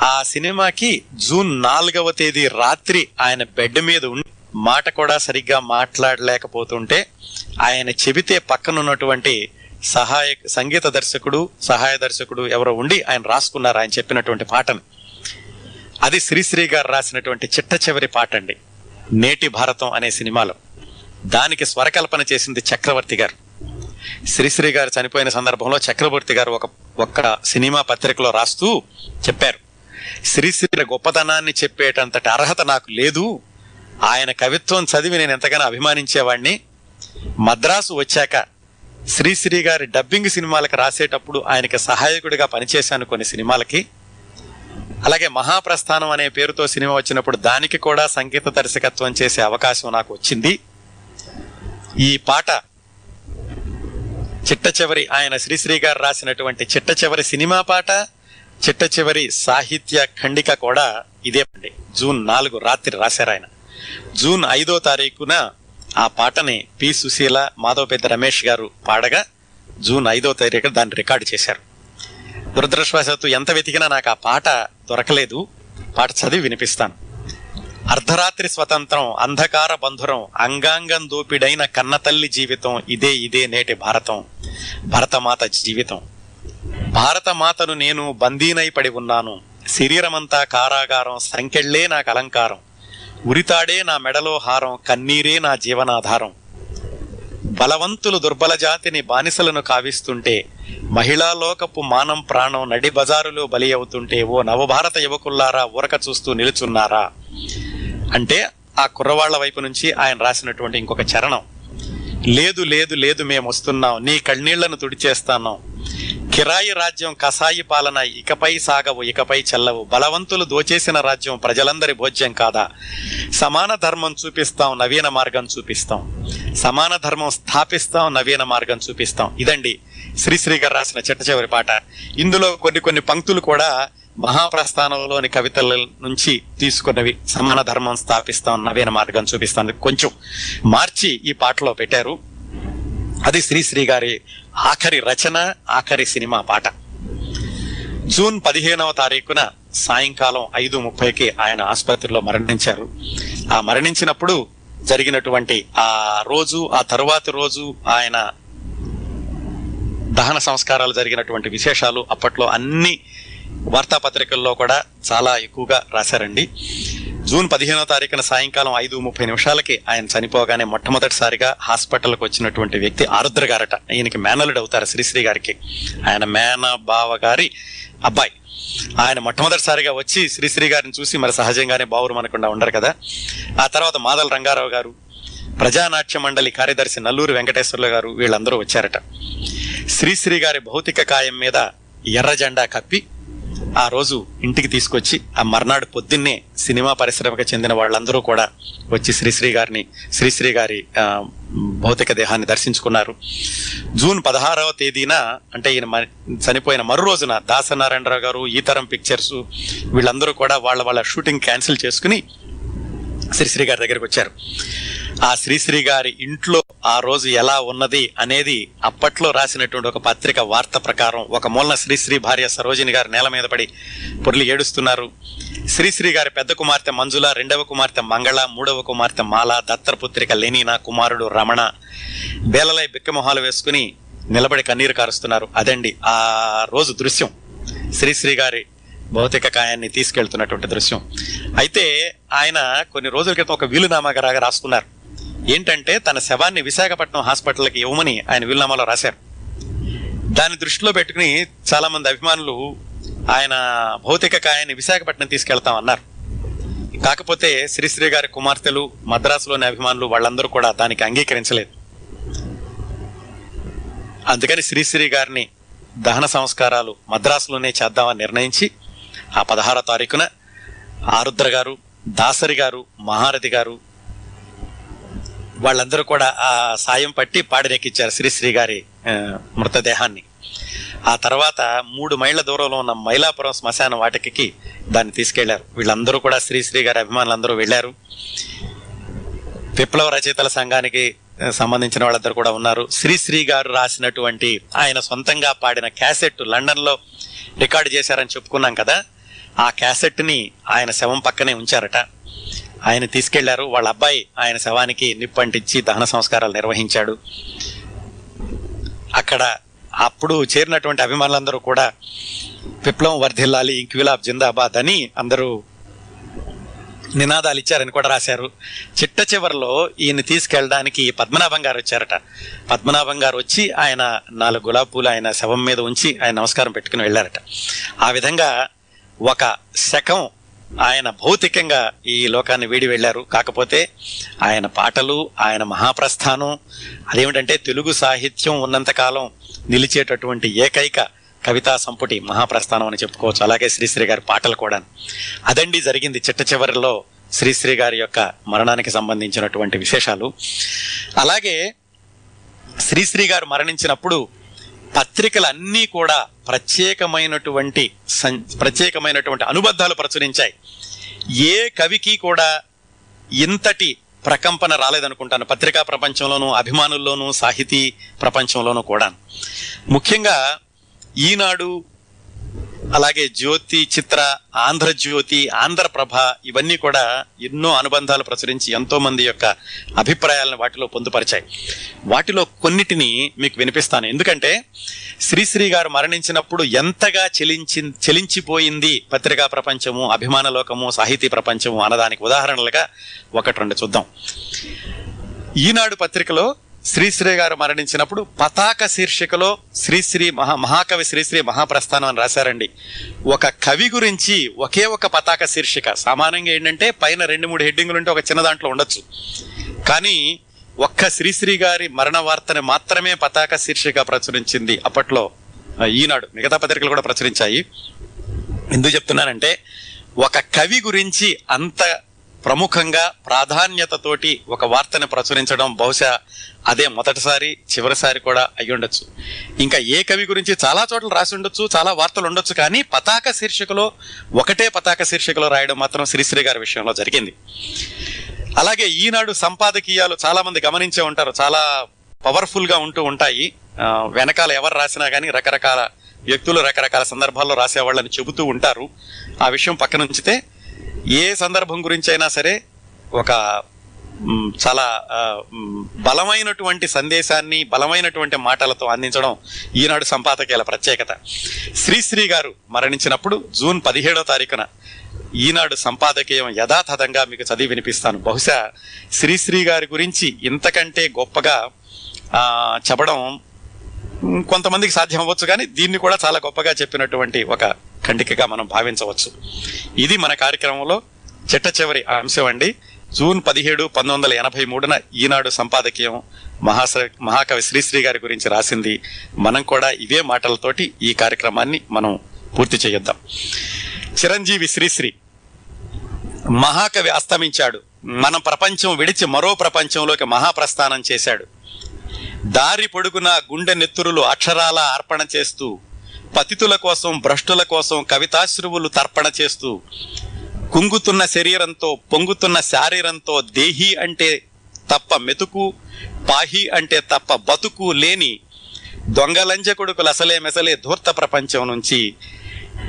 Speaker 1: ఆ సినిమాకి జూన్ నాలుగవ తేదీ రాత్రి ఆయన బెడ్ మీద ఉండి మాట కూడా సరిగ్గా మాట్లాడలేకపోతుంటే ఆయన చెబితే పక్కనున్నటువంటి సహాయ సంగీత దర్శకుడు సహాయ దర్శకుడు ఎవరో ఉండి ఆయన రాసుకున్నారు ఆయన చెప్పినటువంటి పాటను. అది శ్రీశ్రీ గారు రాసినటువంటి చిట్ట చివరి పాట అండి నేటి భారతం అనే సినిమాలో. దానికి స్వరకల్పన చేసింది చక్రవర్తి గారు. శ్రీశ్రీ గారు చనిపోయిన సందర్భంలో చక్రవర్తి గారు ఒక ఒక్క సినిమా పత్రికలో రాస్తూ చెప్పారు. శ్రీశ్రీ గొప్పతనాన్ని చెప్పేటంతటి అర్హత నాకు లేదు. ఆయన కవిత్వం చదివి నేను ఎంతగానో అభిమానించేవాడిని మద్రాసు వచ్చాక శ్రీశ్రీ గారి డబ్బింగ్ సినిమాలకు రాసేటప్పుడు ఆయనకి సహాయకుడిగా పనిచేశాను కొన్ని సినిమాలకి. అలాగే మహాప్రస్థానం అనే పేరుతో సినిమా వచ్చినప్పుడు దానికి కూడా సంగీత దర్శకత్వం చేసే అవకాశం నాకు వచ్చింది. ఈ పాట చిట్ట చివరి ఆయన శ్రీశ్రీ గారు రాసినటువంటి చిట్ట చివరి సినిమా పాట చిట్ట చివరి సాహిత్య ఖండిక కూడా ఇదే అండి. జూన్ నాలుగు రాత్రి రాశారు ఆయన. జూన్ ఐదో తారీఖున ఆ పాటని పి సుశీల మాధవపెద్ద రమేష్ గారు పాడగా జూన్ ఐదో తారీఖు దాన్ని రికార్డు చేశారు. దురదృష్టవశాత్తు ఎంత వెతికినా నాకు ఆ పాట దొరకలేదు. పాట చదివి వినిపిస్తాను. అర్ధరాత్రి స్వతంత్రం అంధకార బంధురం అంగాంగం దోపిడైన కన్నతల్లి జీవితం ఇదే ఇదే నేటి భారతం. భరతమాత జీవితం. భారతమాతను నేను బందీనై పడి ఉన్నాను. శరీరమంతా కారాగారం సంకెళ్ళే నాకు అలంకారం. ఉరితాడే నా మెడలో హారం కన్నీరే నా జీవనాధారం. బలవంతులు దుర్బల జాతిని బానిసలను కావిస్తుంటే మహిళా లోకపు మానం ప్రాణం నడి బజారులో బలి అవుతుంటే ఓ నవభారత యువకుల్లారా ఊరక చూస్తూ నిలుచున్నారా? అంటే ఆ కుర్రవాళ్ళ వైపు నుంచి ఆయన రాసినటువంటి ఇంకొక చరణం. లేదు లేదు లేదు మేము వస్తున్నాం. నీ కళ్ళీళ్ళను తుడిచేస్తాను. కిరాయి రాజ్యం కసాయి పాలన ఇకపై సాగవు ఇకపై చెల్లవు. బలవంతులు దోచేసిన రాజ్యం ప్రజలందరి భోజ్యం కాదా? సమాన ధర్మం చూపిస్తాం నవీన మార్గం చూపిస్తాం. సమాన ధర్మం స్థాపిస్తాం నవీన మార్గం చూపిస్తాం. ఇదండి శ్రీశ్రీ గారు రాసిన చిట్ట చివరి పాట. ఇందులో కొన్ని కొన్ని పంక్తులు కూడా మహాప్రస్థానంలోని కవితల నుంచి తీసుకున్నవి సమాన ధర్మం స్థాపిస్తాం నవీన మార్గం చూపిస్తాం కొంచెం మార్చి ఈ పాటలో పెట్టారు. అది శ్రీశ్రీ గారి ఆఖరి రచన ఆఖరి సినిమా పాట. జూన్ పదిహేనవ తారీఖున సాయంకాలం ఐదు ముప్పైకి ఆయన ఆసుపత్రిలో మరణించారు. ఆ మరణించినప్పుడు జరిగినటువంటి ఆ రోజు ఆ తరువాతి రోజు ఆయన దహన సంస్కారాలు జరిగినటువంటి విశేషాలు అప్పట్లో అన్ని వార్తాపత్రికల్లో కూడా చాలా ఎక్కువగా రాశారండి. జూన్ పదిహేనో తారీఖున సాయంకాలం ఐదు ముప్పై నిమిషాలకి ఆయన చనిపోగానే మొట్టమొదటిసారిగా హాస్పిటల్కి వచ్చినటువంటి వ్యక్తి ఆరుద్ర గారట. ఈయనకి మేనలుడు అవుతారు శ్రీశ్రీ గారికి. ఆయన మేన బావ గారి అబ్బాయి. ఆయన మొట్టమొదటిసారిగా వచ్చి శ్రీశ్రీ గారిని చూసి మరి సహజంగానే బావురు అనకుండా ఉండరు కదా. ఆ తర్వాత మాదల రంగారావు గారు ప్రజానాట్య మండలి కార్యదర్శి నల్లూరు వెంకటేశ్వర్లు గారు వీళ్ళందరూ వచ్చారట. శ్రీశ్రీ గారి భౌతిక కాయం మీద ఎర్ర జెండా కప్పి ఆ రోజు ఇంటికి తీసుకొచ్చి ఆ మర్నాడు పొద్దున్నే సినిమా పరిశ్రమకు చెందిన వాళ్ళందరూ కూడా వచ్చి శ్రీశ్రీ గారిని శ్రీశ్రీ గారి భౌతిక దేహాన్ని దర్శించుకున్నారు. జూన్ పదహారవ తేదీన అంటే ఈయన మ- చనిపోయిన మరో రోజున దాసనారాయణరావు గారు ఈతరం పిక్చర్స్ వీళ్ళందరూ కూడా వాళ్ళ వాళ్ళ షూటింగ్ క్యాన్సిల్ చేసుకుని శ్రీశ్రీ గారి దగ్గరికి వచ్చారు. ఆ శ్రీశ్రీ గారి ఇంట్లో ఆ రోజు ఎలా ఉన్నది అనేది అప్పట్లో రాసినటువంటి ఒక పత్రిక వార్త ప్రకారం ఒక మూలన శ్రీశ్రీ భార్య సరోజిని గారు నేల మీద పడి పొర్లి ఏడుస్తున్నారు. శ్రీశ్రీ గారి పెద్ద కుమార్తె మంజుల రెండవ కుమార్తె మంగళ మూడవ కుమార్తె మాల దత్తపుత్రిక లెనీనా కుమారుడు రమణ బేలలై బిక్కమొహాలు వేసుకుని నిలబడి కన్నీరు కారుస్తున్నారు. అదండి ఆ రోజు దృశ్యం. శ్రీశ్రీ గారి భౌతిక కాయాన్ని తీసుకెళ్తున్నటువంటి దృశ్యం. అయితే ఆయన కొన్ని రోజుల క్రితం ఒక వీలునామాగా రాగా రాసుకున్నారు ఏంటంటే తన శవాన్ని విశాఖపట్నం హాస్పిటల్కి ఇవ్వమని ఆయన వీలునామాలో రాశారు. దాన్ని దృష్టిలో పెట్టుకుని చాలా మంది అభిమానులు ఆయన భౌతిక కాయాన్ని విశాఖపట్నం తీసుకెళ్తాం అన్నారు కాకపోతే శ్రీశ్రీ గారి కుమార్తెలు మద్రాసులోని అభిమానులు వాళ్ళందరూ కూడా దానికి అంగీకరించలేదు. అందుకని శ్రీశ్రీ గారిని దహన సంస్కారాలు మద్రాసులోనే చేద్దామని నిర్ణయించి ఆ పదహారో తారీఖున ఆరుద్ర గారు దాసరి గారు మహారథి గారు వాళ్ళందరూ కూడా ఆ సాయం పట్టి పాడినెక్కిచ్చారు శ్రీశ్రీ గారి మృతదేహాన్ని. ఆ తర్వాత మూడు మైళ్ళ దూరంలో ఉన్న మైలాపురం శ్మశాన వాటికి దాన్ని తీసుకెళ్ళారు. వీళ్ళందరూ కూడా శ్రీశ్రీ గారి అభిమానులందరూ వెళ్ళారు. విప్లవ రచయితల సంఘానికి సంబంధించిన వాళ్ళందరూ కూడా ఉన్నారు. శ్రీశ్రీ గారు రాసినటువంటి ఆయన సొంతంగా పాడిన క్యాసెట్ లండన్లో రికార్డు చేశారని చెప్పుకున్నాం కదా. ఆ క్యాసెట్ని ఆయన శవం పక్కనే ఉంచారట. ఆయన తీసుకెళ్ళారు. వాళ్ళ అబ్బాయి ఆయన శవానికి నిప్పంటించి దహన సంస్కారాలు నిర్వహించాడు. అక్కడ అప్పుడు చేరినటువంటి అభిమానులందరూ కూడా విప్లవం వర్ధిల్లాలి ఇంక్విలాబ్ జిందాబాద్ అని అందరూ నినాదాలు ఇచ్చారని కూడా రాశారు. చిట్ట చివరిలో ఈయన తీసుకెళ్ళడానికి పద్మనాభం గారు వచ్చారట. పద్మనాభం గారు వచ్చి ఆయన నాలుగు గులాబీ పూలు ఆయన శవం మీద ఉంచి ఆయన నమస్కారం పెట్టుకుని వెళ్ళారట. ఆ విధంగా ఒక శకం ఆయన భౌతికంగా ఈ లోకాన్ని వీడి వెళ్ళారు. కాకపోతే ఆయన పాటలు ఆయన మహాప్రస్థానం అదేమిటంటే తెలుగు సాహిత్యం ఉన్నంతకాలం నిలిచేటటువంటి ఏకైక కవితా సంపుటి మహాప్రస్థానం అని చెప్పుకోవచ్చు. అలాగే శ్రీశ్రీ గారి పాటలు కూడా. అదండి జరిగింది చిట్ట చివరిలో శ్రీశ్రీ గారి యొక్క మరణానికి సంబంధించినటువంటి విశేషాలు. అలాగే శ్రీశ్రీ గారు మరణించినప్పుడు పత్రికలన్నీ కూడా ప్రత్యేకమైనటువంటి సం- ప్రత్యేకమైనటువంటి అనుబంధాలు ప్రచురించాయి. ఏ కవికి కూడా ఇంతటి ప్రకంపన రాలేదనుకుంటాను. పత్రికా ప్రపంచంలోనూ అభిమానుల్లోనూ సాహితీ ప్రపంచంలోనూ కూడా ముఖ్యంగా ఈనాడు అలాగే జ్యోతి చిత్ర ఆంధ్రజ్యోతి ఆంధ్రప్రభ ఇవన్నీ కూడా ఎన్నో అనుబంధాలు ప్రచురించి ఎంతో మంది యొక్క అభిప్రాయాలను వాటిలో పొందుపరిచాయి. వాటిలో కొన్నిటిని మీకు వినిపిస్తాను. ఎందుకంటే శ్రీశ్రీ గారు మరణించినప్పుడు ఎంతగా చెలించి చెలించిపోయింది పత్రికా ప్రపంచము అభిమాన లోకము సాహితీ ప్రపంచము అన్నదానికి ఉదాహరణలుగా ఒకటి రెండు చూద్దాం. ఈనాడు పత్రికలో శ్రీశ్రీ గారు మరణించినప్పుడు పతాక శీర్షికలో శ్రీశ్రీ మహా మహాకవి శ్రీశ్రీ మహాప్రస్థానం అని రాశారండి. ఒక కవి గురించి ఒకే ఒక పతాక శీర్షిక. సామాన్యంగా ఏంటంటే పైన రెండు మూడు హెడ్డింగులు ఉంటే ఒక చిన్న దాంట్లో ఉండొచ్చు. కానీ ఒక్క శ్రీశ్రీ గారి మరణ వార్తని మాత్రమే పతాక శీర్షిక ప్రచురించింది అప్పట్లో ఈనాడు. మిగతా పత్రికలు కూడా ప్రచురించాయి. ఎందుకు చెప్తున్నానంటే ఒక కవి గురించి అంత ప్రముఖంగా ప్రాధాన్యతతోటి ఒక వార్తను ప్రచురించడం బహుశా అదే మొదటిసారి చివరిసారి కూడా అయి ఉండొచ్చు. ఇంకా ఏ కవి గురించి చాలా చోట్ల రాసి ఉండొచ్చు చాలా వార్తలు ఉండొచ్చు కానీ పతాక శీర్షికలో ఒకటే పతాక శీర్షికలో రాయడం మాత్రం శ్రీశ్రీ గారి విషయంలో జరిగింది. అలాగే ఈనాడు సంపాదకీయాలు చాలా మంది గమనించే ఉంటారు చాలా పవర్ఫుల్గా ఉంటూ ఉంటాయి. వెనకాల ఎవరు రాసినా కానీ రకరకాల వ్యక్తులు రకరకాల సందర్భాల్లో రాసేవాళ్ళని చెబుతూ ఉంటారు. ఆ విషయం పక్కనుంచితే ఏ సందర్భం గురించి అయినా సరే ఒక చాలా బలమైనటువంటి సందేశాన్ని బలమైనటువంటి మాటలతో అందించడం ఈనాడు సంపాదకీయాల ప్రత్యేకత. శ్రీశ్రీ గారు మరణించినప్పుడు జూన్ పదిహేడో తారీఖున ఈనాడు సంపాదకీయం యథాతథంగా మీకు చదివి వినిపిస్తాను. బహుశా శ్రీశ్రీ గారి గురించి ఇంతకంటే గొప్పగా చెప్పడం కొంతమందికి సాధ్యం అవ్వచ్చు కానీ దీన్ని కూడా చాలా గొప్పగా చెప్పినటువంటి ఒక ఖండికగా మనం భావించవచ్చు. ఇది మన కార్యక్రమంలో చిట్ట చివరి అంశం అండి. జూన్ పదిహేడు పంతొమ్మిది వందల ఎనభై మూడున ఈనాడు సంపాదకీయం మహాస మహాకవి శ్రీశ్రీ గారి గురించి రాసింది. మనం కూడా ఇవే మాటలతోటి ఈ కార్యక్రమాన్ని మనం పూర్తి చేయిద్దాం చిరంజీవి శ్రీశ్రీ మహాకవి అస్తమించాడు. మన ప్రపంచం విడిచి మరో ప్రపంచంలోకి మహాప్రస్థానం చేశాడు. దారి పొడుగున గుండె నెత్తురులు అక్షరాల అర్పణ చేస్తూ పతితుల కోసం భ్రష్టుల కోసం కవితాశ్రువులు తర్పణ చేస్తూ కుంగుతున్న శరీరంతో పొంగుతున్న శారీరంతో దేహి అంటే తప్ప మెతుకు పాహి అంటే తప్ప బతుకు లేని దొంగలంజ కొడుకులు అసలే మెసలే ధూర్త ప్రపంచం నుంచి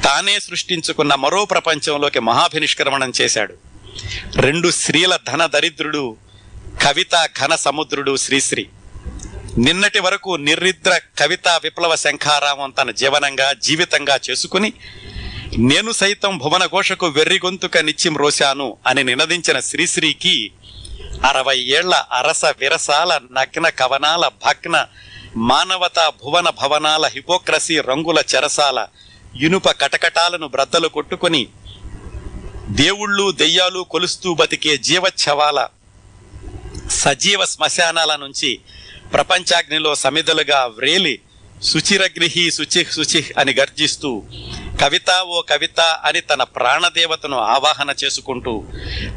Speaker 1: తానే సృష్టించుకున్న మరో ప్రపంచంలోకి మహాభినిష్క్రమణం చేశాడు. రెండు స్త్రీల ధన దరిద్రుడు కవిత ఘన సముద్రుడు శ్రీశ్రీ. నిన్నటి వరకు నిర్నిద్ర కవిత విప్లవ శంఖారామం తన జీవనంగా జీవితంగా చేసుకుని నేను సైతం భువన ఘోషకు వెర్రి గొంతుక నిత్యం రోశాను అని నినదించిన శ్రీశ్రీకి అరవై ఏళ్ళ అరస విరసాల నగ్న కవనాల భగ్న మానవత భువన భవనాల హిపోక్రసీ రంగుల చెరసాల ఇనుప కటకటాలను బ్రద్దలు కొట్టుకొని దేవుళ్ళు దెయ్యాలు కొలుస్తూ బతికే జీవచ్ఛవాల సజీవ శ్మశానాల నుంచి ప్రపంచాగ్నిలో సమిదలుగా వ్రేలి శుచిరగ్నిహి శుచి శుచి అని గర్జిస్తూ కవిత ఓ కవిత అని తన ప్రాణదేవతను ఆవాహన చేసుకుంటూ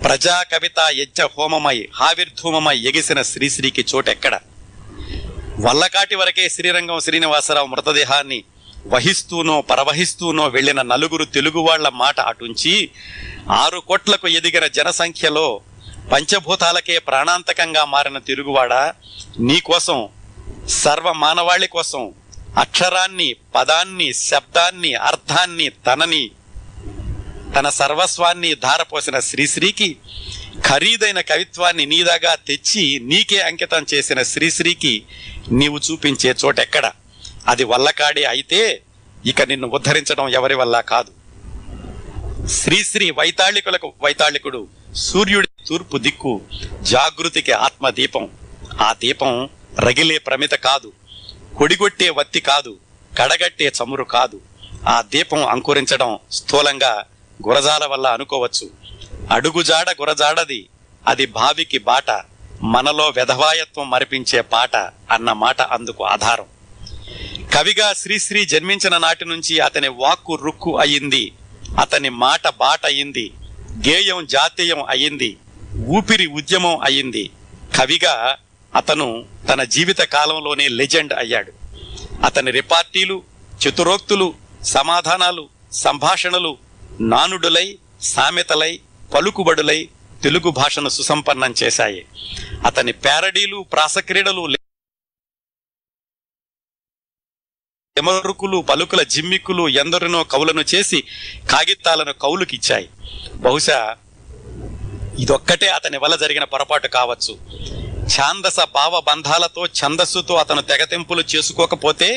Speaker 1: ప్రజా కవిత యజ్ఞ హోమమై హావిర్ధూమమై ఎగిసిన శ్రీశ్రీకి చోటెక్కడ? వల్లకాటి వరకే శ్రీరంగం శ్రీనివాసరావు మృతదేహాన్ని వహిస్తూనో పరవహిస్తూనో వెళ్ళిన నలుగురు తెలుగు వాళ్ళ మాట అటుంచి ఆరు కోట్లకు ఎదిగిన జనసంఖ్యలో పంచభూతాలకే ప్రాణాంతకంగా మారిన తిరుగువాడ? నీకోసం సర్వ మానవాళి కోసం అక్షరాన్ని పదాన్ని శబ్దాన్ని అర్థాన్ని తనని తన సర్వస్వాన్ని ధారపోసిన శ్రీశ్రీకి ఖరీదైన కవిత్వాన్ని నీదాగా తెచ్చి నీకే అంకితం చేసిన శ్రీశ్రీకి నీవు చూపించే చోటెక్కడ? అది వల్లకాడే అయితే ఇక నిన్ను ఉద్ధరించడం ఎవరి వల్ల కాదు. శ్రీశ్రీ వైతాళికులకు వైతాళికుడు సూర్యుడి తూర్పు దిక్కు జాగృతికి ఆత్మ దీపం ఆ దీపం రగిలే ప్రమిత కాదు కొడిగొట్టే వత్తి కాదు కడగట్టే చమురు కాదు. ఆ దీపం అంకురించడం స్థూలంగా గురజాల వల్ల అనుకోవచ్చు. అడుగుజాడ గురజాడది అది భావికి బాట మనలో వెధవాయత్వం మరిపించే పాట అన్న మాట అందుకు ఆధారం. కవిగా శ్రీశ్రీ జన్మించిన నాటి నుంచి అతని వాక్కు రుక్కు అయింది అతని మాట బాట అయింది గేయం జాతీయం అయింది ఊపిరి ఉద్యమం అయింది. కవిగా అతను తన జీవిత కాలంలోనే లెజెండ్ అయ్యాడు. అతని రిపార్టీలు చతురోక్తులు సమాధానాలు సంభాషణలు నానుడులై సామెతలై పలుకుబడులై తెలుగు భాషను సుసంపన్నం చేశాయి. అతని ప్యారడీలు ప్రాసక్రీడలు ఎమరుకులు పలుకుల జిమ్మికులు ఎందరినో కవులను చేసి కాగితాలను కవులుకిచ్చాయి బహుశా ఇదొక్కటే అతని వల్ల జరిగిన పొరపాటు కావచ్చు. ఛాందస భావ బంధాలతో ఛందస్సుతో అతను తెగతెంపులు చేసుకోకపోతే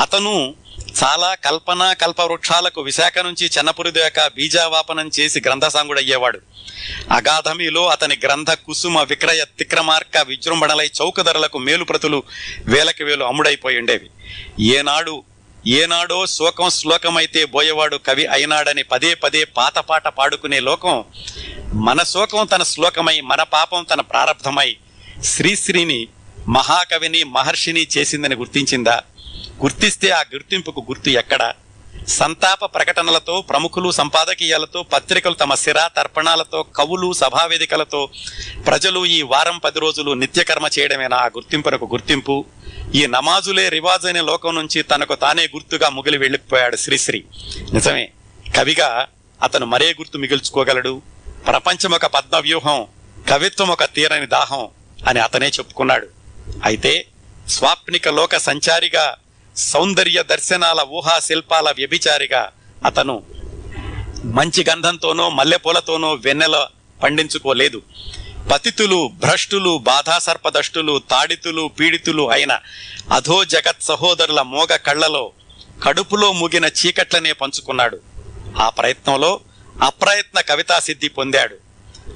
Speaker 1: అతను చాలా కల్పన వృక్షాలకు విశాఖ నుంచి చెన్నపురి దాకా బీజావాపనం చేసి గ్రంథసాంగుడయ్యేవాడు. అగాధమిలో అతని గ్రంథ కుసుమ విక్రయ తిక్రమార్క విజృంభణలై చౌక ధరలకు మేలు ప్రతులు వేలకి వేలు అమ్ముడైపోయి ఉండేవి. ఏనాడు ఏనాడో శోకం శ్లోకమైతే బోయేవాడు కవి అయినాడని పదే పదే పాత పాట పాడుకునే లోకం మన శోకం తన శ్లోకమై మన పాపం తన ప్రారంధమై శ్రీశ్రీని మహాకవిని మహర్షిని చేసిందని గుర్తించిందా? గుర్తిస్తే ఆ గుర్తింపుకు గుర్తు ఎక్కడ? సంతాప ప్రకటనలతో ప్రముఖులు సంపాదకీయాలతో పత్రికలు తమ సిరా తర్పణాలతో కవులు సభావేదికలతో ప్రజలు ఈ వారం పది రోజులు నిత్యకర్మ చేయడమేనా? ఆ గుర్తింపునకు గుర్తింపు. ఈ నమాజులే రివాజ్ అనే లోకం నుంచి తనకు తానే గుర్తుగా ముగిలి వెళ్ళిపోయాడు శ్రీశ్రీ. నిజమే. కవిగా అతను మరే గుర్తు మిగుల్చుకోగలడు? ప్రపంచం ఒక పద్మవ్యూహం కవిత్వం ఒక తీరని దాహం అని అతనే చెప్పుకున్నాడు. అయితే స్వాప్నిక లోక సంచారిగా సౌందర్య దర్శనాల ఊహా శిల్పాల వ్యభిచారిగా అతను మంచి గంధంతోనో మల్లెపూలతోనో వెన్నెల పండించుకోలేదు. పతితులు భ్రష్టులు బాధాసర్పదష్టులు తాడితులు పీడితులు అయిన అధో జగత్ సహోదరుల మోగ కళ్ళలో కడుపులో ముగిన చీకట్లనే పంచుకున్నాడు. ఆ ప్రయత్నంలో అప్రయత్న కవితా సిద్ధి పొందాడు.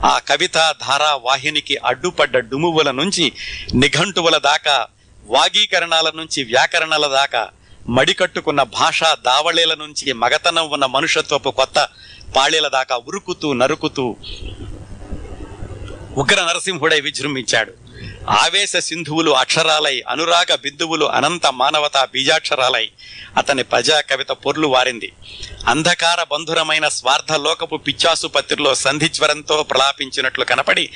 Speaker 1: ఆ కవితా ధారావాహినికి అడ్డుపడ్డ డుమువుల నుంచి నిఘంటువుల దాకా వాగీకరణాల నుంచి వ్యాకరణాల దాకా మడికట్టుకున్న భాషా దావళేల నుంచి మగతనం ఉన్న మనుషత్వపు కొత్త పాళేల దాకా ఉరుకుతూ నరుకుతూ ఉగ్ర నరసింహుడై విజృంభించాడు. ఆవేశ సింధువులు అక్షరాలై అనురాగ బిందువులు అనంత మానవతా బీజాక్షరాలై. అతని ప్రజా కవిత పొర్లు వారింది. అంధకార బంధురమైన స్వార్థ లోకపు పిచ్చాసుపత్రిలో సంధిజ్వరంతో ప్రలాపించినట్లు కనపడి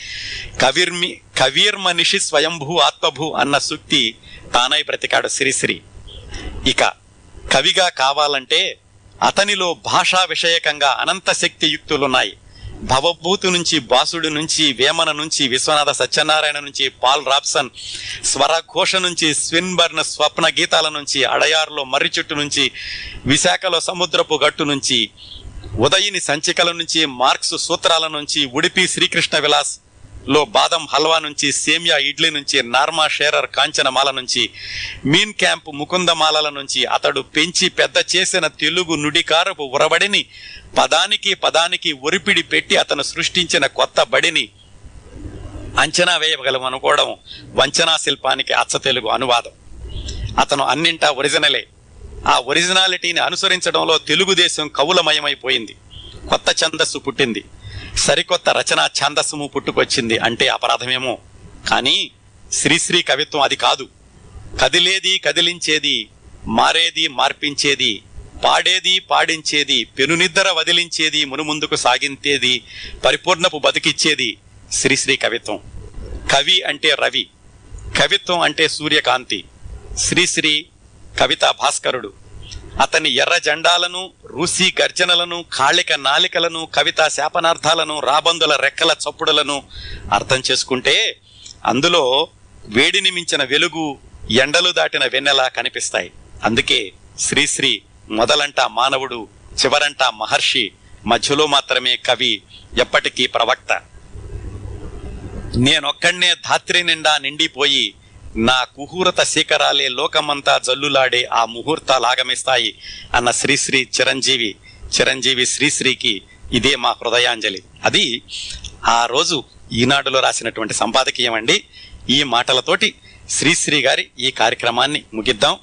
Speaker 1: కవిర్మి కవీర్మనిషి స్వయంభూ ఆత్మభూ అన్న సూక్తి తానై బ్రతికాడు సిరిసిరి. ఇక కవిగా కావాలంటే అతనిలో భాషా విషయకంగా అనంత శక్తి యుక్తులున్నాయి భవభూతు నుంచి బాసుడు నుంచి వేమన నుంచి విశ్వనాథ సత్యనారాయణ నుంచి పాల్ రాబ్సన్ స్వరఘోష నుంచి స్విన్బర్న్ స్వప్న గీతాల నుంచి అడయార్లో మర్రి చెట్టు నుంచి విశాఖలో సముద్రపు గట్టు నుంచి ఉదయిని సంచికల నుంచి మార్క్స్ సూత్రాల నుంచి ఉడిపి శ్రీకృష్ణ విలాస్ లో బాదం హల్వా నుంచి సేమియా ఇడ్లీ నుంచి నార్మా షేరర్ కాంచనమాల నుంచి మీన్ క్యాంప్ ముకుందమాలల నుంచి అతడు పెంచి పెద్ద చేసిన తెలుగు నుడికారపు ఉరబడిని పదానికి పదానికి ఒరిపిడి పెట్టి అతను సృష్టించిన కొత్త బడిని అంచనా వేయగలం అనుకోవడం వంచనా శిల్పానికి అచ్చ తెలుగు అనువాదం. అతను అన్నింటా ఒరిజినలే. ఆ ఒరిజినాలిటీని అనుసరించడంలో తెలుగుదేశం కవులమయమైపోయింది. కొత్త ఛందస్సు పుట్టింది. సరికొత్త రచనా ఛాందస్సుము పుట్టుకొచ్చింది అంటే అపరాధమేమో. కానీ శ్రీశ్రీ కవిత్వం అది కాదు. కదిలేది కదిలించేది మారేది మార్పించేది పాడేది పాడించేది పెనునిద్దర వదిలించేది మునుముందుకు సాగించేది పరిపూర్ణపు బతికిచ్చేది శ్రీశ్రీ కవిత్వం. కవి అంటే రవి. కవిత్వం అంటే సూర్యకాంతి. శ్రీశ్రీ కవితా భాస్కరుడు. అతని ఎర్ర జెండాలను రుసి గర్జనలను కాళిక నాలికలను కవితా శాపనార్థాలను రాబందుల రెక్కల చప్పుడులను అర్థం చేసుకుంటే అందులో వేడిని మించిన వెలుగు ఎండలు దాటిన వెన్నెల కనిపిస్తాయి. అందుకే శ్రీశ్రీ మొదలంట మానవుడు చివరంట మహర్షి మధ్యలో మాత్రమే కవి ఎప్పటికీ ప్రవక్త. నేనొక్కడ్నే ధాత్రి నిండా నిండిపోయి నా కుహూరత శిఖరాలే లోకమంతా జల్లులాడే ఆ ముహూర్తాలాగమిస్తాయి అన్న శ్రీశ్రీ చిరంజీవి చిరంజీవి శ్రీశ్రీకి ఇదే మా హృదయాంజలి. అది ఆ రోజు ఈనాడులో రాసినటువంటి సంపాదకీయం అండి ఈ మాటలతోటి శ్రీశ్రీ గారి ఈ కార్యక్రమాన్ని ముగిద్దాం.